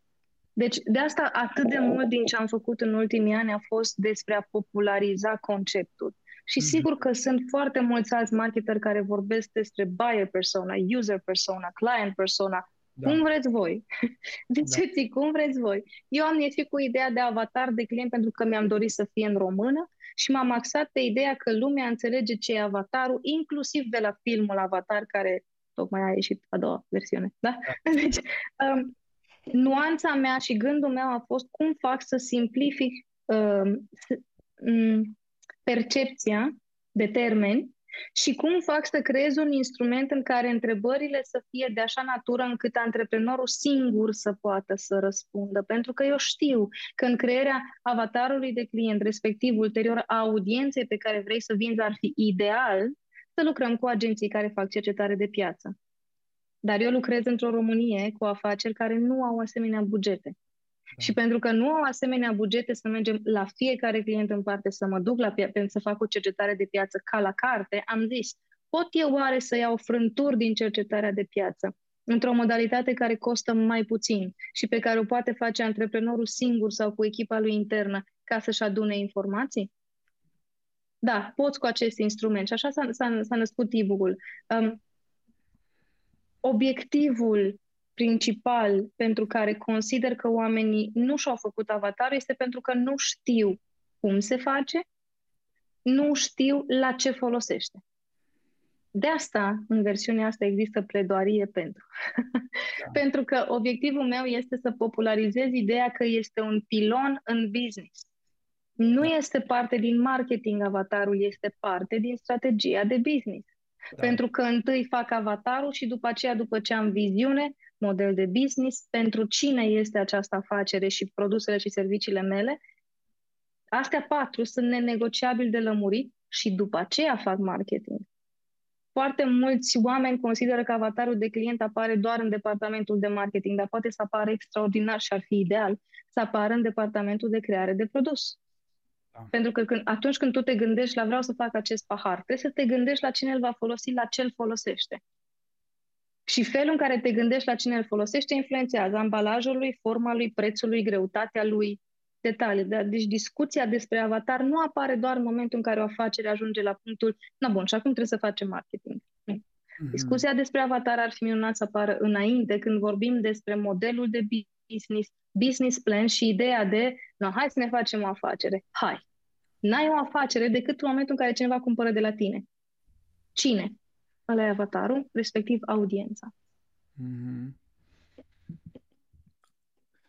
Deci, de asta atât de mult din ce am făcut în ultimii ani a fost despre a populariza conceptul. Și mm-hmm. sigur că sunt foarte mulți alți marketeri care vorbesc despre buyer persona, user persona, client persona, da. cum vreți voi. De ce da. cum vreți voi. Eu am ieșit cu ideea de avatar de client pentru că mi-am dorit să fie în română și m-am axat pe ideea că lumea înțelege ce e avatarul, inclusiv de la filmul Avatar, care tocmai a ieșit a doua versiune. Da? da. Deci, um, nuanța mea și gândul meu a fost cum fac să simplific um, um, percepția de termeni și cum fac să creez un instrument în care întrebările să fie de așa natură încât antreprenorul singur să poată să răspundă. Pentru că eu știu că în crearea avatarului de client, respectiv ulterior a audienței pe care vrei să vinzi, ar fi ideal să lucrăm cu agenții care fac cercetare de piață. Dar eu lucrez într-o Românie cu afaceri care nu au asemenea bugete. Și pentru că nu au asemenea bugete să mergem la fiecare client în parte, să mă duc la pia- pentru să fac o cercetare de piață ca la carte, am zis, pot eu oare să iau frânturi din cercetarea de piață într-o modalitate care costă mai puțin și pe care o poate face antreprenorul singur sau cu echipa lui internă ca să-și adune informații? Da, poți cu acest instrument și așa s-a, s-a, s-a născut e-book-ul. Um, obiectivul principal pentru care consider că oamenii nu și-au făcut avatar este pentru că nu știu cum se face, nu știu la ce folosește. De asta, în versiunea asta, există pledoarie pentru. Da. pentru că obiectivul meu este să popularizez ideea că este un pilon în business. Nu da. este parte din marketing avatarul, este parte din strategia de business. Da. Pentru că întâi fac avatarul și după aceea, după ce am viziune, model de business, pentru cine este această afacere și produsele și serviciile mele. Astea patru sunt nenegociabil de lămurit și după aceea fac marketing. Foarte mulți oameni consideră că avatarul de client apare doar în departamentul de marketing, dar poate să apară extraordinar și ar fi ideal să apară în departamentul de creare de produs. Da. Pentru că când, atunci când tu te gândești la vreau să fac acest pahar, trebuie să te gândești la cine îl va folosi, la ce îl folosește. Și felul în care te gândești la cine îl folosește influențează ambalajul lui, forma lui, prețul lui, greutatea lui, detalii. Deci discuția despre avatar nu apare doar în momentul în care o afacere ajunge la punctul, na bun, și acum trebuie să facem marketing. Mm-hmm. Discuția despre avatar ar fi minunat să apară înainte, când vorbim despre modelul de business, business plan și ideea de, no, hai să ne facem o afacere. Hai. N-ai o afacere decât în momentul în care cineva cumpără de la tine. Cine? Ăla e avatarul, respectiv audiența. Mm-hmm.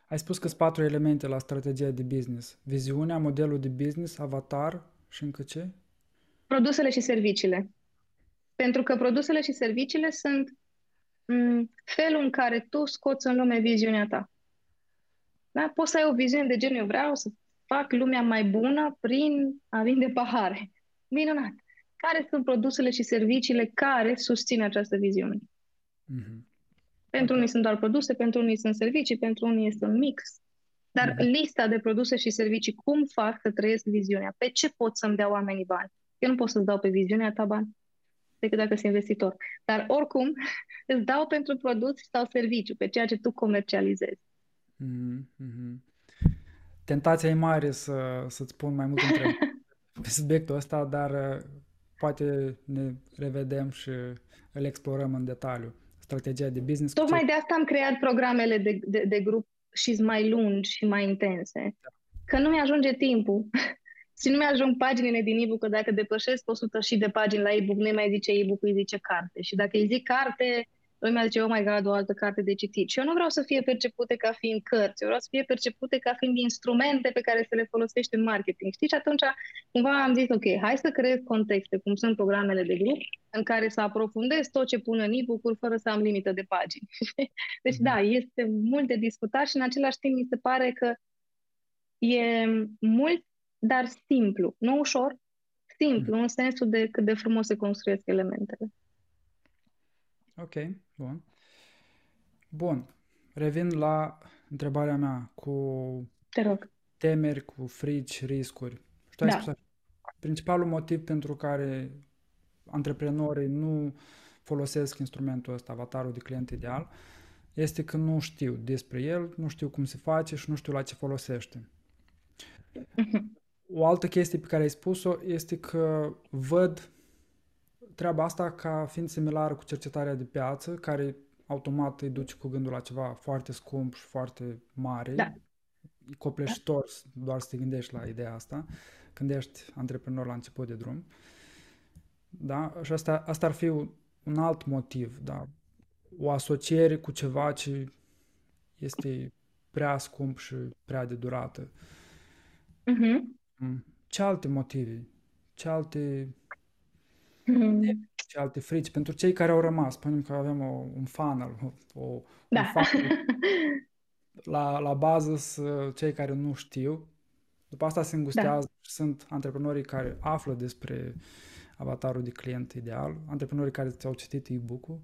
Ai spus că sunt patru elemente la strategia de business. Viziunea, modelul de business, avatar și încă ce? Produsele și serviciile. Pentru că produsele și serviciile sunt m- mm, felul în care tu scoți în lume viziunea ta. Da? Poți să ai o viziune de genul, eu vreau să fac lumea mai bună prin a vinde pahare. Minunat care sunt produsele și serviciile care susțin această viziune. Mm-hmm. Pentru unii sunt doar produse, pentru unii sunt servicii, pentru unii este un mix. Dar mm-hmm. lista de produse și servicii, cum fac să trăiesc viziunea? Pe ce pot să-mi dea oamenii bani? Eu nu pot să-ți dau pe viziunea ta bani, decât dacă sunt investitor. Dar oricum, îți dau pentru produs sau serviciu, pe ceea ce tu comercializezi. Mm-hmm. Tentația e mare să, să-ți pun mai multe întrebări pe subiectul ăsta, dar poate ne revedem și îl explorăm în detaliu. Strategia de business. Tocmai ce... de asta am creat programele de, de, de grup și mai lungi și mai intense. Da. Că nu mi-ajunge timpul. și nu mi-ajung paginile din e-book, că dacă depășesc 100 și de pagini la e-book, nu mai zice e-book, îi zice carte. Și dacă îi zic carte, lumea zice, oh my god, o altă carte de citit. Și eu nu vreau să fie percepute ca fiind cărți, eu vreau să fie percepute ca fiind instrumente pe care să le folosești în marketing. Știi? Și atunci cumva am zis, ok, hai să creez contexte, cum sunt programele de grup, în care să aprofundez tot ce pun în e fără să am limită de pagini. deci da, este mult de discutat și în același timp mi se pare că e mult, dar simplu, nu ușor, simplu, în sensul de cât de frumos se construiesc elementele. Ok, bun. Bun. Revin la întrebarea mea cu Te rog. temeri, cu frici, riscuri. Știu, da. spus principalul motiv pentru care antreprenorii nu folosesc instrumentul ăsta, avatarul de client ideal, este că nu știu despre el, nu știu cum se face și nu știu la ce folosește. O altă chestie pe care ai spus-o este că văd treaba asta ca fiind similară cu cercetarea de piață, care automat îi duce cu gândul la ceva foarte scump și foarte mare. Da. E copleșitor da. doar să te gândești la ideea asta când ești antreprenor la început de drum. Da? Și asta, asta ar fi un alt motiv, da? O asociere cu ceva ce este prea scump și prea de durată. Uh-huh. Ce alte motive? Ce alte mm-hmm. ce alte frici? Pentru cei care au rămas, spunem că avem o, un funnel, o, da. un funnel. La, la bază sunt cei care nu știu, după asta se îngustează da. sunt antreprenorii care află despre avatarul de client ideal, antreprenorii care ți-au citit e-book-ul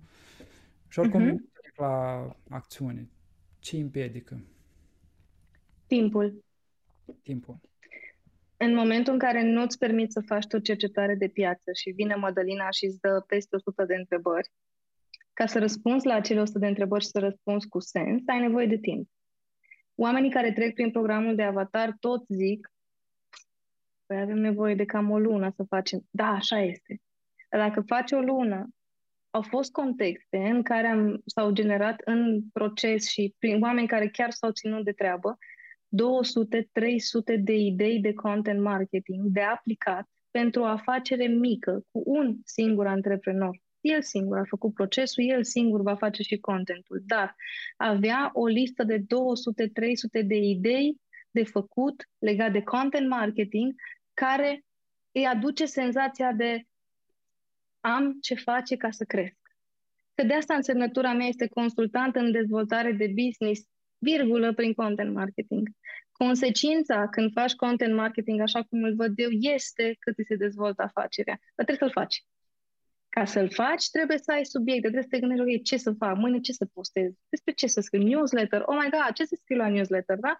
și oricum uh-huh. la acțiune. Ce împiedică? Timpul. Timpul. În momentul în care nu îți permiți să faci o cercetare de piață și vine Madalina și îți dă peste 100 de întrebări, ca să răspunzi la acele 100 de întrebări și să răspunzi cu sens, ai nevoie de timp. Oamenii care trec prin programul de avatar tot zic Păi avem nevoie de cam o lună să facem. Da, așa este. Dar dacă faci o lună, au fost contexte în care am, s-au generat în proces și prin oameni care chiar s-au ținut de treabă 200-300 de idei de content marketing de aplicat pentru o afacere mică cu un singur antreprenor. El singur a făcut procesul, el singur va face și contentul, dar avea o listă de 200-300 de idei de făcut legat de content marketing care îi aduce senzația de am ce face ca să cresc. Că de asta însemnătura mea este consultant în dezvoltare de business, virgulă, prin content marketing. Consecința când faci content marketing așa cum îl văd eu este că ți se dezvoltă afacerea. Dar trebuie să-l faci. Ca să-l faci, trebuie să ai subiecte, trebuie să te gândești, ok, ce să fac, mâine ce să postez, despre ce să scriu, newsletter, oh my god, ce să scriu la newsletter, da?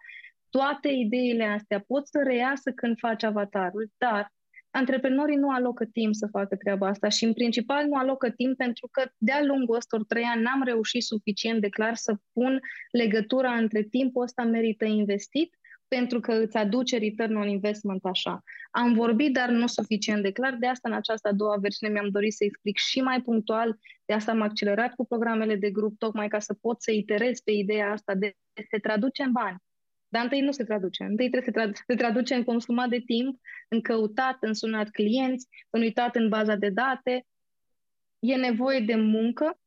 Toate ideile astea pot să reiasă când faci avatarul, dar antreprenorii nu alocă timp să facă treaba asta și în principal nu alocă timp pentru că de-a lungul ăstor trei ani n-am reușit suficient de clar să pun legătura între timpul ăsta merită investit pentru că îți aduce return on investment așa. Am vorbit, dar nu suficient de clar, de asta în această a doua versiune mi-am dorit să explic și mai punctual, de asta am accelerat cu programele de grup, tocmai ca să pot să iterez pe ideea asta de se traduce în bani. Dar întâi nu se traduce. Întâi trebuie să trad- se traduce în consumat de timp, în căutat, în sunat clienți, în uitat în baza de date. E nevoie de muncă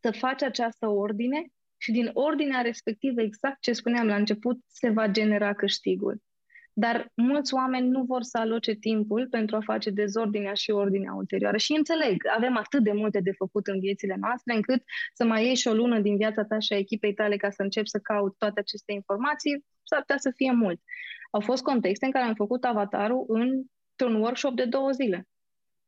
să faci această ordine și din ordinea respectivă, exact ce spuneam la început, se va genera câștigul. Dar mulți oameni nu vor să aloce timpul pentru a face dezordinea și ordinea ulterioară. Și înțeleg, avem atât de multe de făcut în viețile noastre, încât să mai ieși o lună din viața ta și a echipei tale ca să începi să caut toate aceste informații, s-ar putea să fie mult. Au fost contexte în care am făcut avatarul într-un workshop de două zile.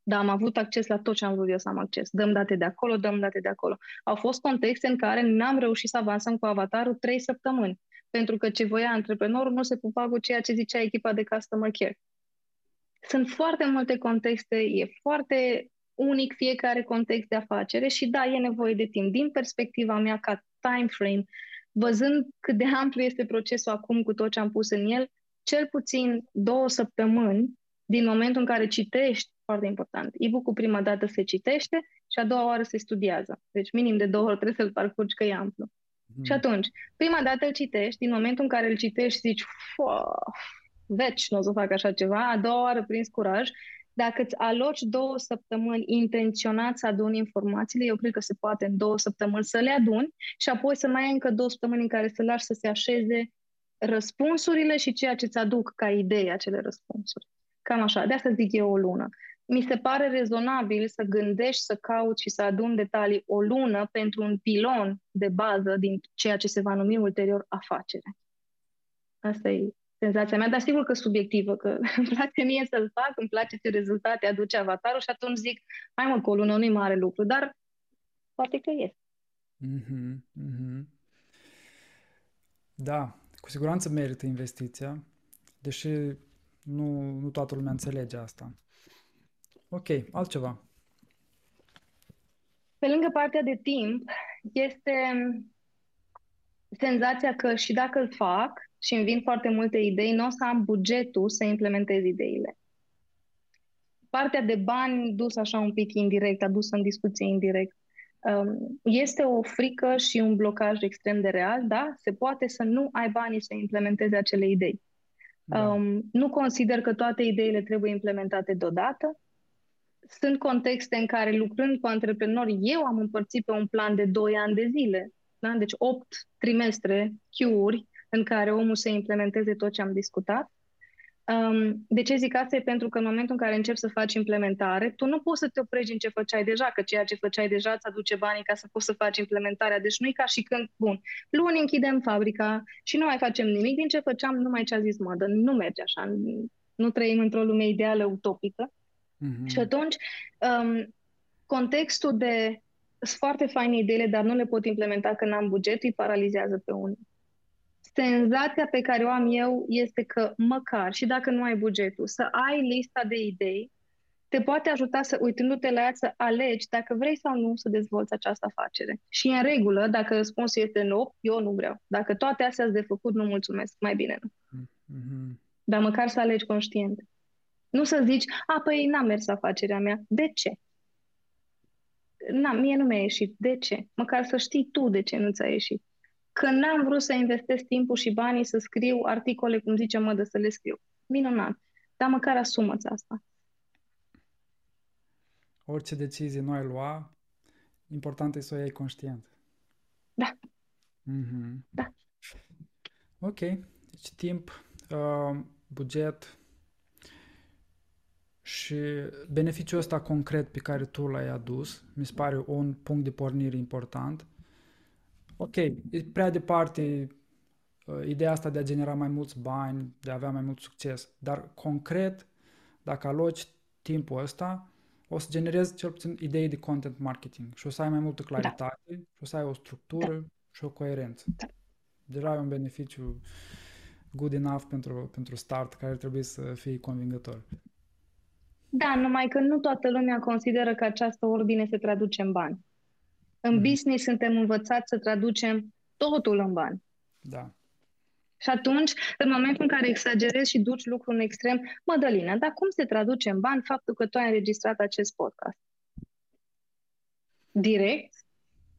Dar am avut acces la tot ce am vrut eu să am acces. Dăm date de acolo, dăm date de acolo. Au fost contexte în care n-am reușit să avansăm cu avatarul trei săptămâni pentru că ce voia antreprenorul nu se pupa cu ceea ce zicea echipa de customer care. Sunt foarte multe contexte, e foarte unic fiecare context de afacere și da, e nevoie de timp. Din perspectiva mea ca time frame, văzând cât de amplu este procesul acum cu tot ce am pus în el, cel puțin două săptămâni din momentul în care citești, foarte important, e-book-ul prima dată se citește și a doua oară se studiază. Deci minim de două ori trebuie să-l parcurgi că e amplu. Mm. Și atunci, prima dată îl citești, din momentul în care îl citești zici, veci, nu o să fac așa ceva, a doua oară prins curaj, dacă îți aloci două săptămâni intenționat să aduni informațiile, eu cred că se poate în două săptămâni să le aduni și apoi să mai ai încă două săptămâni în care să lași să se așeze răspunsurile și ceea ce îți aduc ca idee acele răspunsuri. Cam așa. De asta zic eu o lună mi se pare rezonabil să gândești, să cauți și să adun detalii o lună pentru un pilon de bază din ceea ce se va numi ulterior afacere. Asta e senzația mea, dar sigur că subiectivă, că îmi place mie să-l fac, îmi place ce rezultate aduce avatarul și atunci zic, hai mă, cu o lună nu-i mare lucru, dar poate că este. Mm-hmm, mm-hmm. Da, cu siguranță merită investiția, deși nu, nu toată lumea înțelege asta. Ok, altceva. Pe lângă partea de timp, este senzația că și dacă îl fac și îmi vin foarte multe idei, nu o să am bugetul să implementez ideile. Partea de bani dus așa un pic indirect, adusă în discuție indirect. Um, este o frică și un blocaj extrem de real, da? Se poate să nu ai banii să implementezi acele idei. Da. Um, nu consider că toate ideile trebuie implementate deodată. Sunt contexte în care, lucrând cu antreprenori, eu am împărțit pe un plan de 2 ani de zile. Da? Deci 8 trimestre, Q-uri, în care omul să implementeze tot ce am discutat. Um, de ce zic asta? E pentru că în momentul în care începi să faci implementare, tu nu poți să te oprești în ce făceai deja, că ceea ce făceai deja îți aduce banii ca să poți să faci implementarea. Deci nu e ca și când, bun, luni închidem fabrica și nu mai facem nimic din ce făceam, numai ce a zis modă. Nu merge așa. Nu trăim într-o lume ideală utopică. Mm-hmm. Și atunci, um, contextul de sunt foarte faine ideile, dar nu le pot implementa că n-am buget, îi paralizează pe unii senzația pe care o am eu este că măcar și dacă nu ai bugetul, să ai lista de idei, te poate ajuta să, uitându-te la ea, să alegi dacă vrei sau nu să dezvolți această afacere. Și în regulă, dacă răspunsul este nu, eu nu vreau. Dacă toate astea sunt de făcut, nu mulțumesc, mai bine nu. Mm-hmm. Dar măcar să alegi conștient. Nu să zici, a, păi n-a mers afacerea mea. De ce? Na, mie nu mi-a ieșit. De ce? Măcar să știi tu de ce nu ți-a ieșit că n-am vrut să investesc timpul și banii să scriu articole, cum zice mădă, să le scriu. Minunat. Dar măcar asumă-ți asta. Orice decizie nu ai lua, important e să o iei conștient. Da. Mm-hmm. Da. Ok. Deci timp, uh, buget și beneficiul ăsta concret pe care tu l-ai adus, mi se pare un punct de pornire important ok, e prea departe uh, ideea asta de a genera mai mulți bani, de a avea mai mult succes, dar concret, dacă aloci timpul ăsta, o să generezi cel puțin idei de content marketing și o să ai mai multă da. claritate da. și o să ai o structură da. și o coerență. Da. Deja ai un beneficiu good enough pentru, pentru start care trebuie să fie convingător. Da, numai că nu toată lumea consideră că această ordine se traduce în bani. În mm. business suntem învățați să traducem totul în bani. Da. Și atunci, în momentul în care exagerezi și duci lucrul în extrem, Mădălina, dar cum se traduce în bani faptul că tu ai înregistrat acest podcast? Direct?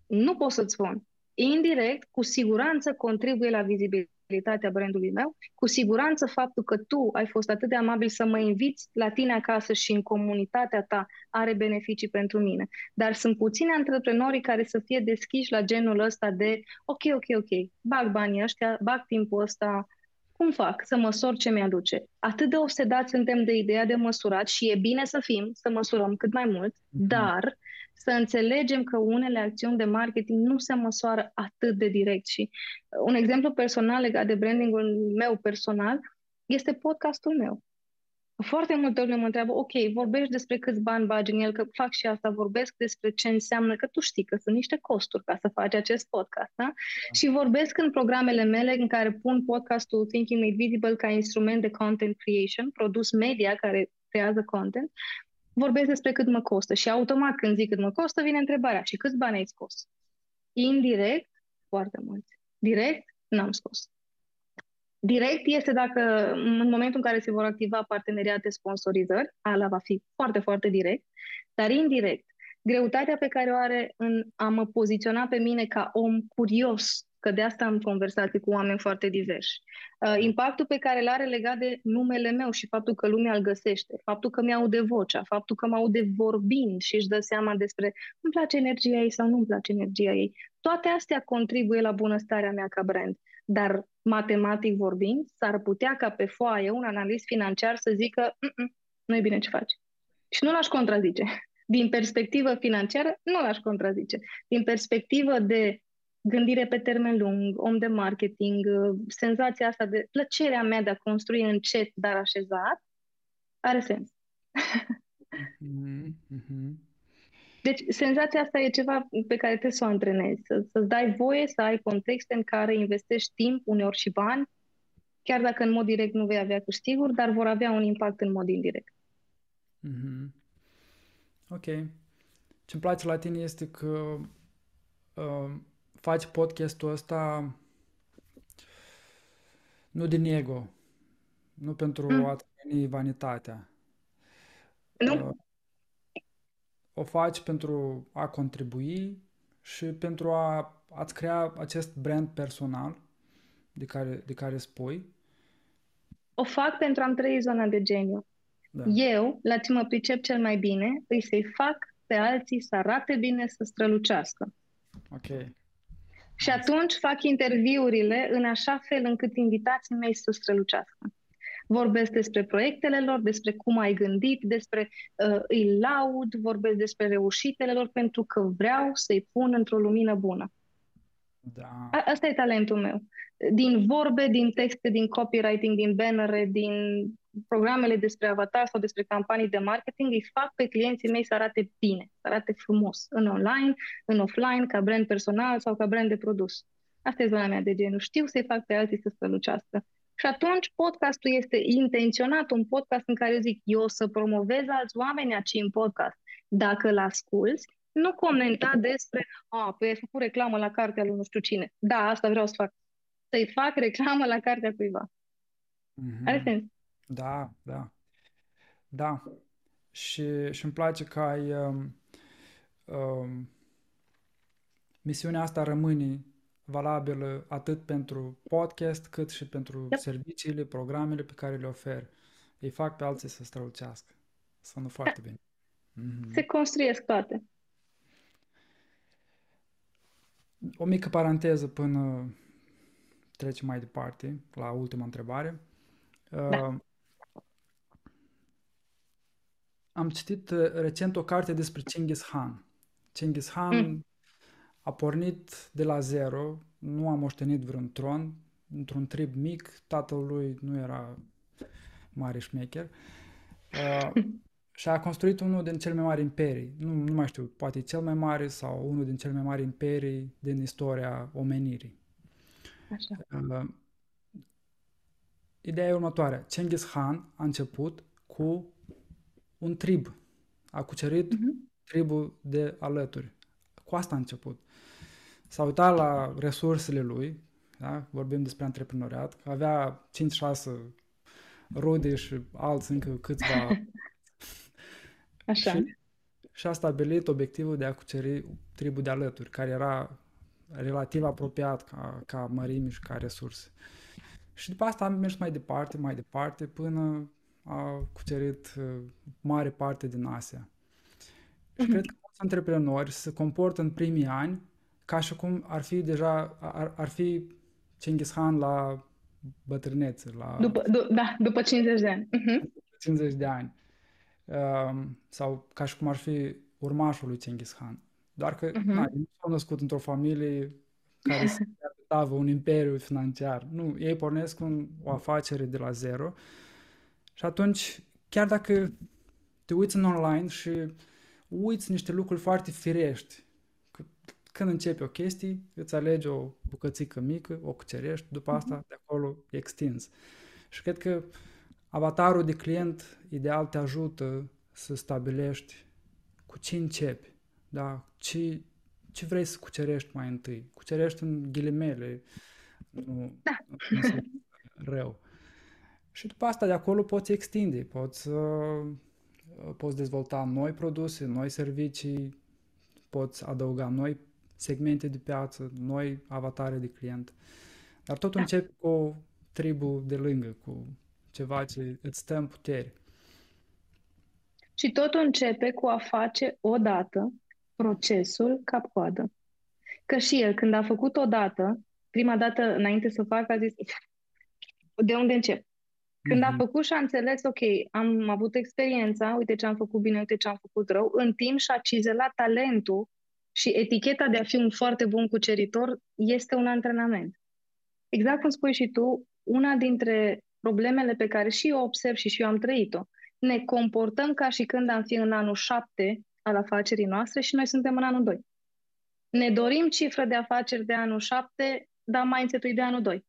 Nu pot să-ți spun. Indirect, cu siguranță contribuie la vizibilitate credibilitatea brandului meu, cu siguranță faptul că tu ai fost atât de amabil să mă inviți la tine acasă și în comunitatea ta are beneficii pentru mine. Dar sunt puțini antreprenorii care să fie deschiși la genul ăsta de ok, ok, ok, bag banii ăștia, bag timpul ăsta, cum fac să măsor ce mi-aduce? Atât de obsedați suntem de ideea de măsurat și e bine să fim, să măsurăm cât mai mult, mm-hmm. dar să înțelegem că unele acțiuni de marketing nu se măsoară atât de direct. Și uh, un exemplu personal legat de brandingul meu personal este podcastul meu. Foarte multe ori mă întreabă, ok, vorbești despre câți bani bagi în el, că fac și asta, vorbesc despre ce înseamnă, că tu știi că sunt niște costuri ca să faci acest podcast, da? da. Și vorbesc în programele mele în care pun podcastul Thinking Made Visible ca instrument de content creation, produs media care creează content, vorbesc despre cât mă costă și automat când zic cât mă costă, vine întrebarea, și câți bani ai scos? Indirect, foarte mulți. Direct, n-am scos. Direct este dacă în momentul în care se vor activa parteneriate sponsorizări, ala va fi foarte, foarte direct, dar indirect, greutatea pe care o are în a mă poziționa pe mine ca om curios că de asta am conversații cu oameni foarte diversi. Uh, impactul pe care îl are legat de numele meu și faptul că lumea îl găsește, faptul că mi-aude vocea, faptul că mă aude vorbind și își dă seama despre îmi place energia ei sau nu îmi place energia ei. Toate astea contribuie la bunăstarea mea ca brand. Dar matematic vorbind, s-ar putea ca pe foaie un analist financiar să zică nu e bine ce faci. Și nu l-aș contrazice. Din perspectivă financiară, nu l-aș contrazice. Din perspectivă de gândire pe termen lung, om de marketing, uh, senzația asta de plăcerea mea de a construi încet, dar așezat, are sens. Mm-hmm. Deci, senzația asta e ceva pe care trebuie să o antrenezi, să, să-ți dai voie să ai contexte în care investești timp, uneori și bani, chiar dacă în mod direct nu vei avea câștiguri, dar vor avea un impact în mod indirect. Mm-hmm. Ok. Ce-mi place la tine este că uh, faci podcastul ăsta nu din ego, nu pentru mm. a trăi vanitatea. Nu. Uh, o faci pentru a contribui și pentru a, a-ți crea acest brand personal de care, de care spui. O fac pentru a-mi trăi zona de geniu. Da. Eu, la ce mă pricep cel mai bine, îi să-i fac pe alții să arate bine, să strălucească. Ok. Și atunci fac interviurile în așa fel încât invitații mei să strălucească. Vorbesc despre proiectele lor, despre cum ai gândit, despre uh, îi laud, vorbesc despre reușitele lor pentru că vreau să-i pun într-o lumină bună. Da. A- asta e talentul meu. Din vorbe, din texte, din copywriting, din bannere, din programele despre avatar sau despre campanii de marketing, îi fac pe clienții mei să arate bine, să arate frumos, în online, în offline, ca brand personal sau ca brand de produs. Asta e zona mea de genul. Știu să-i fac pe alții să strălucească. Și atunci podcastul este intenționat un podcast în care eu zic eu o să promovez alți oameni aici în podcast. Dacă îl asculți, nu comenta despre, a, păi ai făcut reclamă la cartea lui nu știu cine. Da, asta vreau să fac. Să-i fac reclamă la cartea cuiva. Mm-hmm. Are sens? Da, da. Da. Și, și îmi place că ai um, um, misiunea asta rămâne valabilă atât pentru podcast cât și pentru yep. serviciile, programele pe care le ofer. Îi fac pe alții să strălucească. Sună foarte da. bine. Mm-hmm. Se construiesc toate. O mică paranteză până trecem mai departe la ultima întrebare. Da. Uh, am citit uh, recent o carte despre Genghis Khan. Genghis Khan mm. a pornit de la zero, nu a moștenit vreun tron, într-un trib mic, tatăl lui nu era mare șmecher. Uh, și a construit unul din cele mai mari imperii. Nu, nu mai știu, poate cel mai mare sau unul din cele mai mari imperii din istoria omenirii. Așa. Uh, ideea e următoarea. Genghis Khan a început cu un trib. A cucerit uh-huh. tribul de alături. Cu asta a început. S-a uitat la resursele lui, da? vorbim despre antreprenoriat, avea 5-6 rude și alți încă câțiva. Așa. Și, și a stabilit obiectivul de a cuceri tribul de alături, care era relativ apropiat ca, ca mărimi și ca resurse. Și după asta am mers mai departe, mai departe, până a cucerit uh, mare parte din Asia. Și mm-hmm. cred că mulți antreprenori se comportă în primii ani ca și cum ar fi deja, ar, ar fi Genghis Khan la bătrânețe. La... După, d- da, după 50 de ani. Uh-huh. 50 de ani. Uh, sau ca și cum ar fi urmașul lui Genghis Khan. Doar că uh-huh. na, nu s-au născut într-o familie care se un imperiu financiar. Nu, ei pornesc un, o afacere de la zero și atunci, chiar dacă te uiți în online și uiți niște lucruri foarte firești, când începi o chestie, îți alegi o bucățică mică, o cucerești, după mhm. asta de acolo extins. Și cred că avatarul de client ideal te ajută să stabilești cu ce începi, da? ce, ce vrei să cucerești mai întâi. Cucerești în ghilimele, nu, da. nu rău. Și după asta de acolo poți extinde, poți, uh, poți dezvolta noi produse, noi servicii, poți adăuga noi segmente de piață, noi avatare de client. Dar tot da. începi cu tribul de lângă, cu ceva ce îți stă în putere. Și totul începe cu a face odată procesul cap-coadă. Că și el, când a făcut odată, prima dată înainte să facă, a zis, de unde încep? Când mm-hmm. a mhm. făcut și a înțeles, ok, am avut experiența, uite ce am făcut bine, uite ce am făcut rău, în timp și-a cizelat talentul și eticheta de a fi un foarte bun cuceritor este un antrenament. Exact cum spui și tu, una dintre problemele pe care și eu observ și și eu am trăit-o, ne comportăm ca și când am fi în anul 7 al afacerii noastre și noi suntem în anul 2. Ne dorim cifră de afaceri de anul 7, dar mindset-ul de anul 2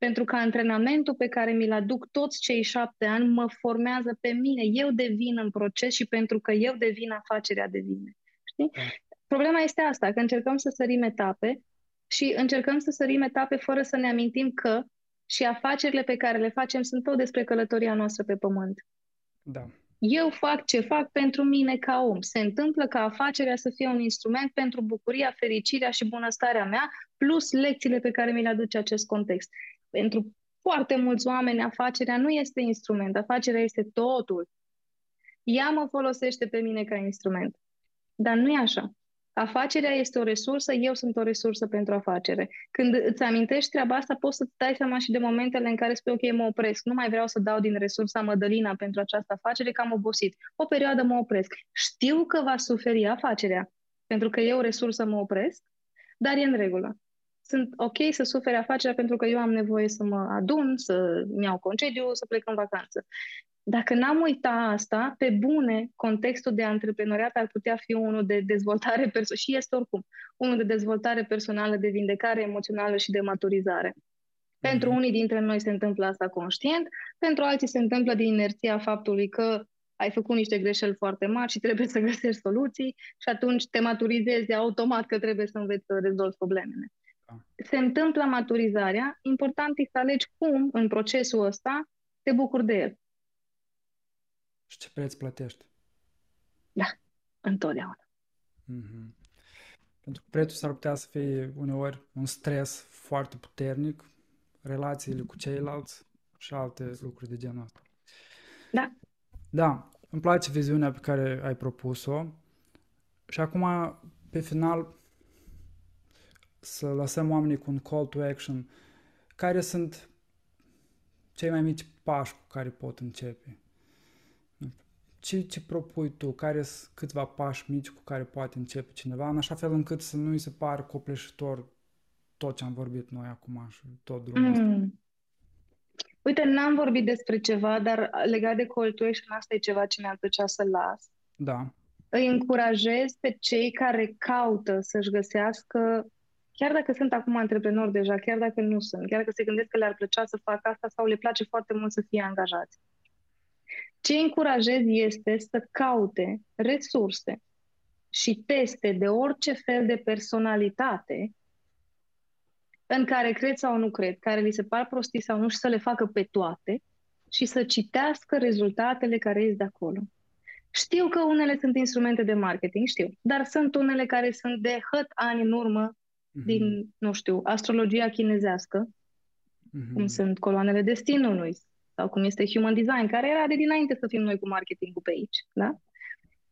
pentru că antrenamentul pe care mi-l aduc toți cei șapte ani mă formează pe mine. Eu devin în proces și pentru că eu devin, afacerea devine. Știi? Da. Problema este asta, că încercăm să sărim etape și încercăm să sărim etape fără să ne amintim că Și afacerile pe care le facem sunt tot despre călătoria noastră pe pământ. Da. Eu fac ce fac pentru mine ca om. Se întâmplă ca afacerea să fie un instrument pentru bucuria, fericirea și bunăstarea mea, plus lecțiile pe care mi le aduce acest context. Pentru foarte mulți oameni, afacerea nu este instrument, afacerea este totul. Ea mă folosește pe mine ca instrument. Dar nu e așa. Afacerea este o resursă, eu sunt o resursă pentru afacere. Când îți amintești treaba asta, poți să-ți dai seama și de momentele în care spui, ok, mă opresc, nu mai vreau să dau din resursa Mădălina pentru această afacere, că am obosit. O perioadă mă opresc. Știu că va suferi afacerea, pentru că eu resursă mă opresc, dar e în regulă. Sunt ok să suferi afacerea pentru că eu am nevoie să mă adun, să-mi iau concediu, să plec în vacanță. Dacă n-am uitat asta, pe bune, contextul de antreprenoriat ar putea fi unul de dezvoltare personală și este oricum unul de dezvoltare personală, de vindecare emoțională și de maturizare. Pentru mm-hmm. unii dintre noi se întâmplă asta conștient, pentru alții se întâmplă din inerția faptului că ai făcut niște greșeli foarte mari și trebuie să găsești soluții și atunci te maturizezi automat că trebuie să înveți să rezolvi problemele. Da. Se întâmplă maturizarea, important e să alegi cum, în procesul ăsta, te bucuri de el. Și ce preț plătești? Da, întotdeauna. Mm-hmm. Pentru că prețul s-ar putea să fie uneori un stres foarte puternic, relațiile cu ceilalți și alte lucruri de genul ăsta. Da. Da, îmi place viziunea pe care ai propus-o și acum, pe final, să lăsăm oamenii cu un call to action. Care sunt cei mai mici pași cu care pot începe? ce, ce propui tu? Care sunt câțiva pași mici cu care poate începe cineva, în așa fel încât să nu îi se pare copleșitor tot ce am vorbit noi acum și tot drumul mm. ăsta? Uite, n-am vorbit despre ceva, dar legat de call to action, asta e ceva ce mi-ar plăcea să las. Da. Îi încurajez pe cei care caută să-și găsească, chiar dacă sunt acum antreprenori deja, chiar dacă nu sunt, chiar dacă se gândesc că le-ar plăcea să facă asta sau le place foarte mult să fie angajați. Ce încurajez este să caute resurse și teste de orice fel de personalitate în care cred sau nu cred, care li se par prostii sau nu și să le facă pe toate și să citească rezultatele care ies de acolo. Știu că unele sunt instrumente de marketing, știu, dar sunt unele care sunt de hăt ani în urmă mm-hmm. din, nu știu, astrologia chinezească, mm-hmm. cum sunt coloanele destinului, sau cum este Human Design, care era de dinainte să fim noi cu marketingul pe aici. Da?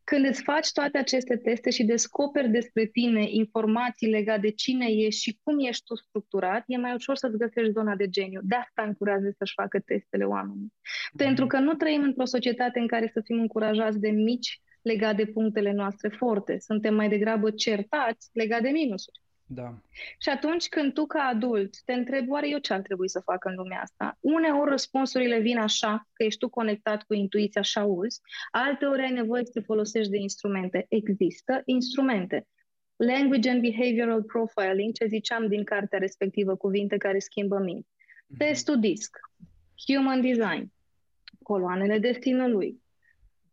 Când îți faci toate aceste teste și descoperi despre tine informații legate de cine ești și cum ești tu structurat, e mai ușor să-ți găsești zona de geniu. De asta încurajez să-și facă testele oamenii. Pentru că nu trăim într-o societate în care să fim încurajați de mici legat de punctele noastre forte. Suntem mai degrabă certați legat de minusuri. Da. Și atunci când tu ca adult te întrebi oare eu ce ar trebui să fac în lumea asta, uneori răspunsurile vin așa, că ești tu conectat cu intuiția și auzi, alteori ai nevoie să te folosești de instrumente. Există instrumente. Language and Behavioral Profiling, ce ziceam din cartea respectivă, cuvinte care schimbă minți. Mm-hmm. Testul DISC, Human Design, coloanele destinului,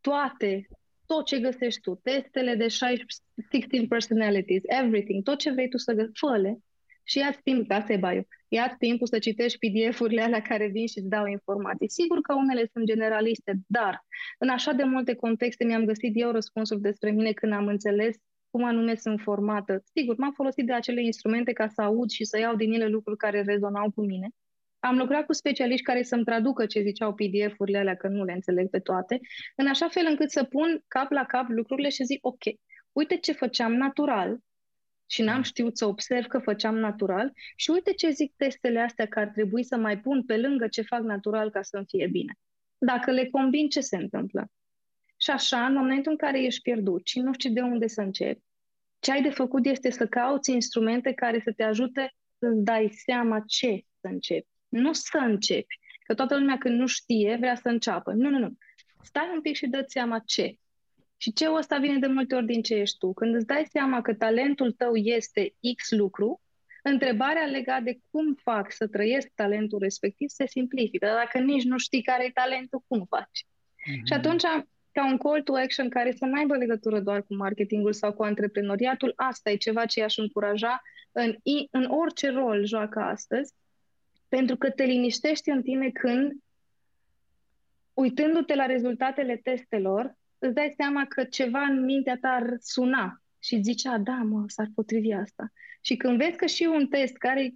toate tot ce găsești tu, testele de 16 personalities, everything, tot ce vrei tu să găsești, fă și ia-ți timp, asta e bio, ia timpul să citești PDF-urile alea care vin și îți dau informații. Sigur că unele sunt generaliste, dar în așa de multe contexte mi-am găsit eu răspunsuri despre mine când am înțeles cum anume sunt formată. Sigur, m-am folosit de acele instrumente ca să aud și să iau din ele lucruri care rezonau cu mine, am lucrat cu specialiști care să-mi traducă ce ziceau PDF-urile alea, că nu le înțeleg pe toate, în așa fel încât să pun cap la cap lucrurile și zic, ok, uite ce făceam natural și n-am știut să observ că făceam natural și uite ce zic testele astea că ar trebui să mai pun pe lângă ce fac natural ca să-mi fie bine. Dacă le combin, ce se întâmplă? Și așa, în momentul în care ești pierdut și nu știi de unde să începi, ce ai de făcut este să cauți instrumente care să te ajute să-ți dai seama ce să începi nu să începi. Că toată lumea când nu știe vrea să înceapă. Nu, nu, nu. Stai un pic și dă seama ce. Și ce ăsta vine de multe ori din ce ești tu. Când îți dai seama că talentul tău este X lucru, întrebarea legată de cum fac să trăiesc talentul respectiv se simplifică. Dar dacă nici nu știi care e talentul, cum faci? Mm-hmm. Și atunci, ca un call to action care să nu aibă legătură doar cu marketingul sau cu antreprenoriatul, asta e ceva ce i-aș încuraja în, în orice rol joacă astăzi, Pentru că te liniștești în tine când, uitându-te la rezultatele testelor, îți dai seama că ceva în mintea ta ar suna și zicea, da, mă, s-ar potrivi asta. Și când vezi că și un test care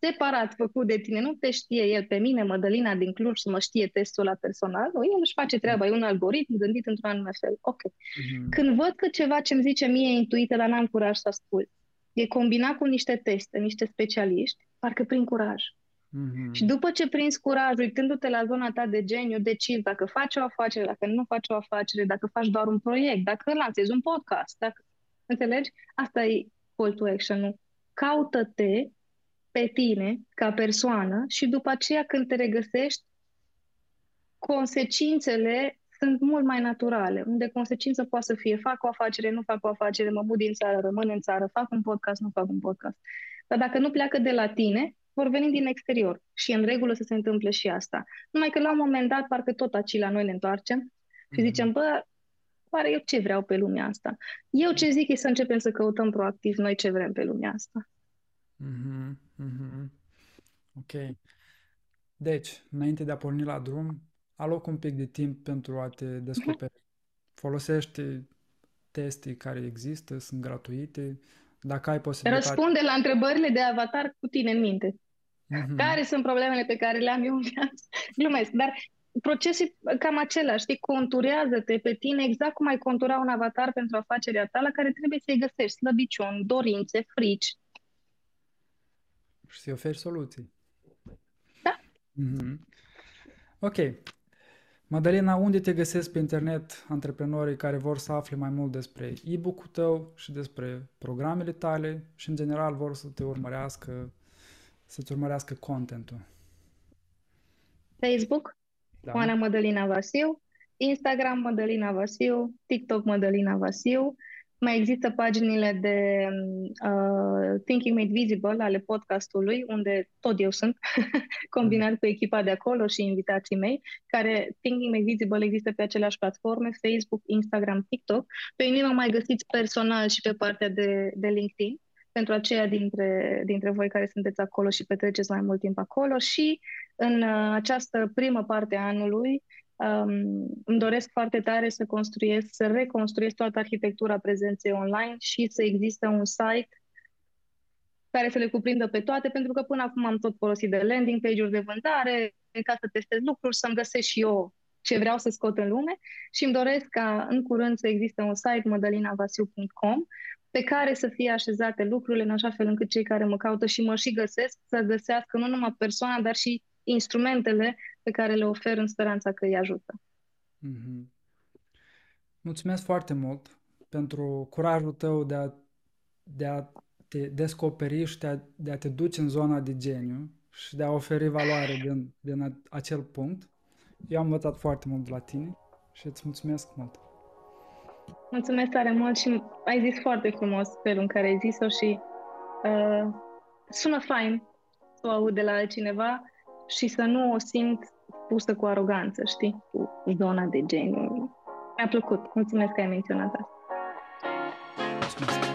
separat făcut de tine, nu te știe el pe mine, Mădălina din Cluj, să mă știe testul la personal, nu, el își face treaba, e un algoritm gândit într-un anumit fel. Ok. Mm-hmm. Când văd că ceva ce-mi zice mie intuită, dar n-am curaj să ascult, e combinat cu niște teste, niște specialiști, parcă prin curaj. Mm-hmm. Și după ce prinzi curaj, uitându-te la zona ta de geniu, decizi dacă faci o afacere, dacă nu faci o afacere, dacă faci doar un proiect, dacă lansezi un podcast, dacă... Înțelegi? Asta e call to action Caută-te pe tine ca persoană și după aceea când te regăsești, consecințele sunt mult mai naturale, unde consecință poate să fie fac o afacere, nu fac o afacere, mă mut din țară, rămân în țară, fac un podcast, nu fac un podcast. Dar dacă nu pleacă de la tine, vor veni din exterior și în regulă să se întâmple și asta. Numai că la un moment dat, parcă tot aici la noi ne întoarcem și mhm. zicem, bă, oare eu ce vreau pe lumea asta? Eu ce zic e să începem să căutăm proactiv noi ce vrem pe lumea asta. Mm-hmm, mm-hmm. Ok. Deci, înainte de a porni la drum, aloc un pic de timp pentru a te descoperi. Folosește teste care există, sunt gratuite. Dacă ai posibilitate... Răspunde la întrebările de avatar cu tine în minte. Mm-hmm. Care sunt problemele pe care le am eu în viață? Glumesc, dar procesul cam același, știi, conturează-te pe tine exact cum ai contura un avatar pentru afacerea ta la care trebuie să-i găsești slăbiciuni, dorințe, frici, și să-i oferi soluții. Da. Mm-hmm. Ok. Madalina, unde te găsesc pe internet antreprenorii care vor să afle mai mult despre e-book-ul tău și despre programele tale și în general vor să te urmărească, să-ți urmărească contentul? Facebook, da. Oana Madalina Vasiu, Instagram Madalina Vasiu, TikTok Madalina Vasiu, mai există paginile de uh, Thinking Made Visible ale podcastului, unde tot eu sunt, combinat cu echipa de acolo și invitații mei, care Thinking Made Visible există pe aceleași platforme, Facebook, Instagram, TikTok. Pe mine mă mai găsiți personal și pe partea de, de LinkedIn, pentru aceia dintre, dintre voi care sunteți acolo și petreceți mai mult timp acolo și în uh, această primă parte a anului Um, îmi doresc foarte tare să construiesc, să reconstruiesc toată arhitectura prezenței online și să existe un site care să le cuprindă pe toate, pentru că până acum am tot folosit de landing page-uri de vânzare, ca să testez lucruri, să-mi găsesc și eu ce vreau să scot în lume. Și îmi doresc ca în curând să existe un site madalinavasiu.com pe care să fie așezate lucrurile în așa fel încât cei care mă caută și mă și găsesc să găsească nu numai persoana, dar și instrumentele pe care le ofer în speranța că îi ajută. Mm-hmm. Mulțumesc foarte mult pentru curajul tău de a, de a te descoperi și de a, de a te duce în zona de geniu și de a oferi valoare din, din acel punct. Eu am învățat foarte mult de la tine și îți mulțumesc mult. Mulțumesc tare mult și ai zis foarte frumos felul în care ai zis-o și uh, sună fain să o aud de la altcineva și să nu o simt pusă cu aroganță, știi? Cu zona de geniu. Mi-a plăcut. Mulțumesc că ai menționat asta. Mulțumesc.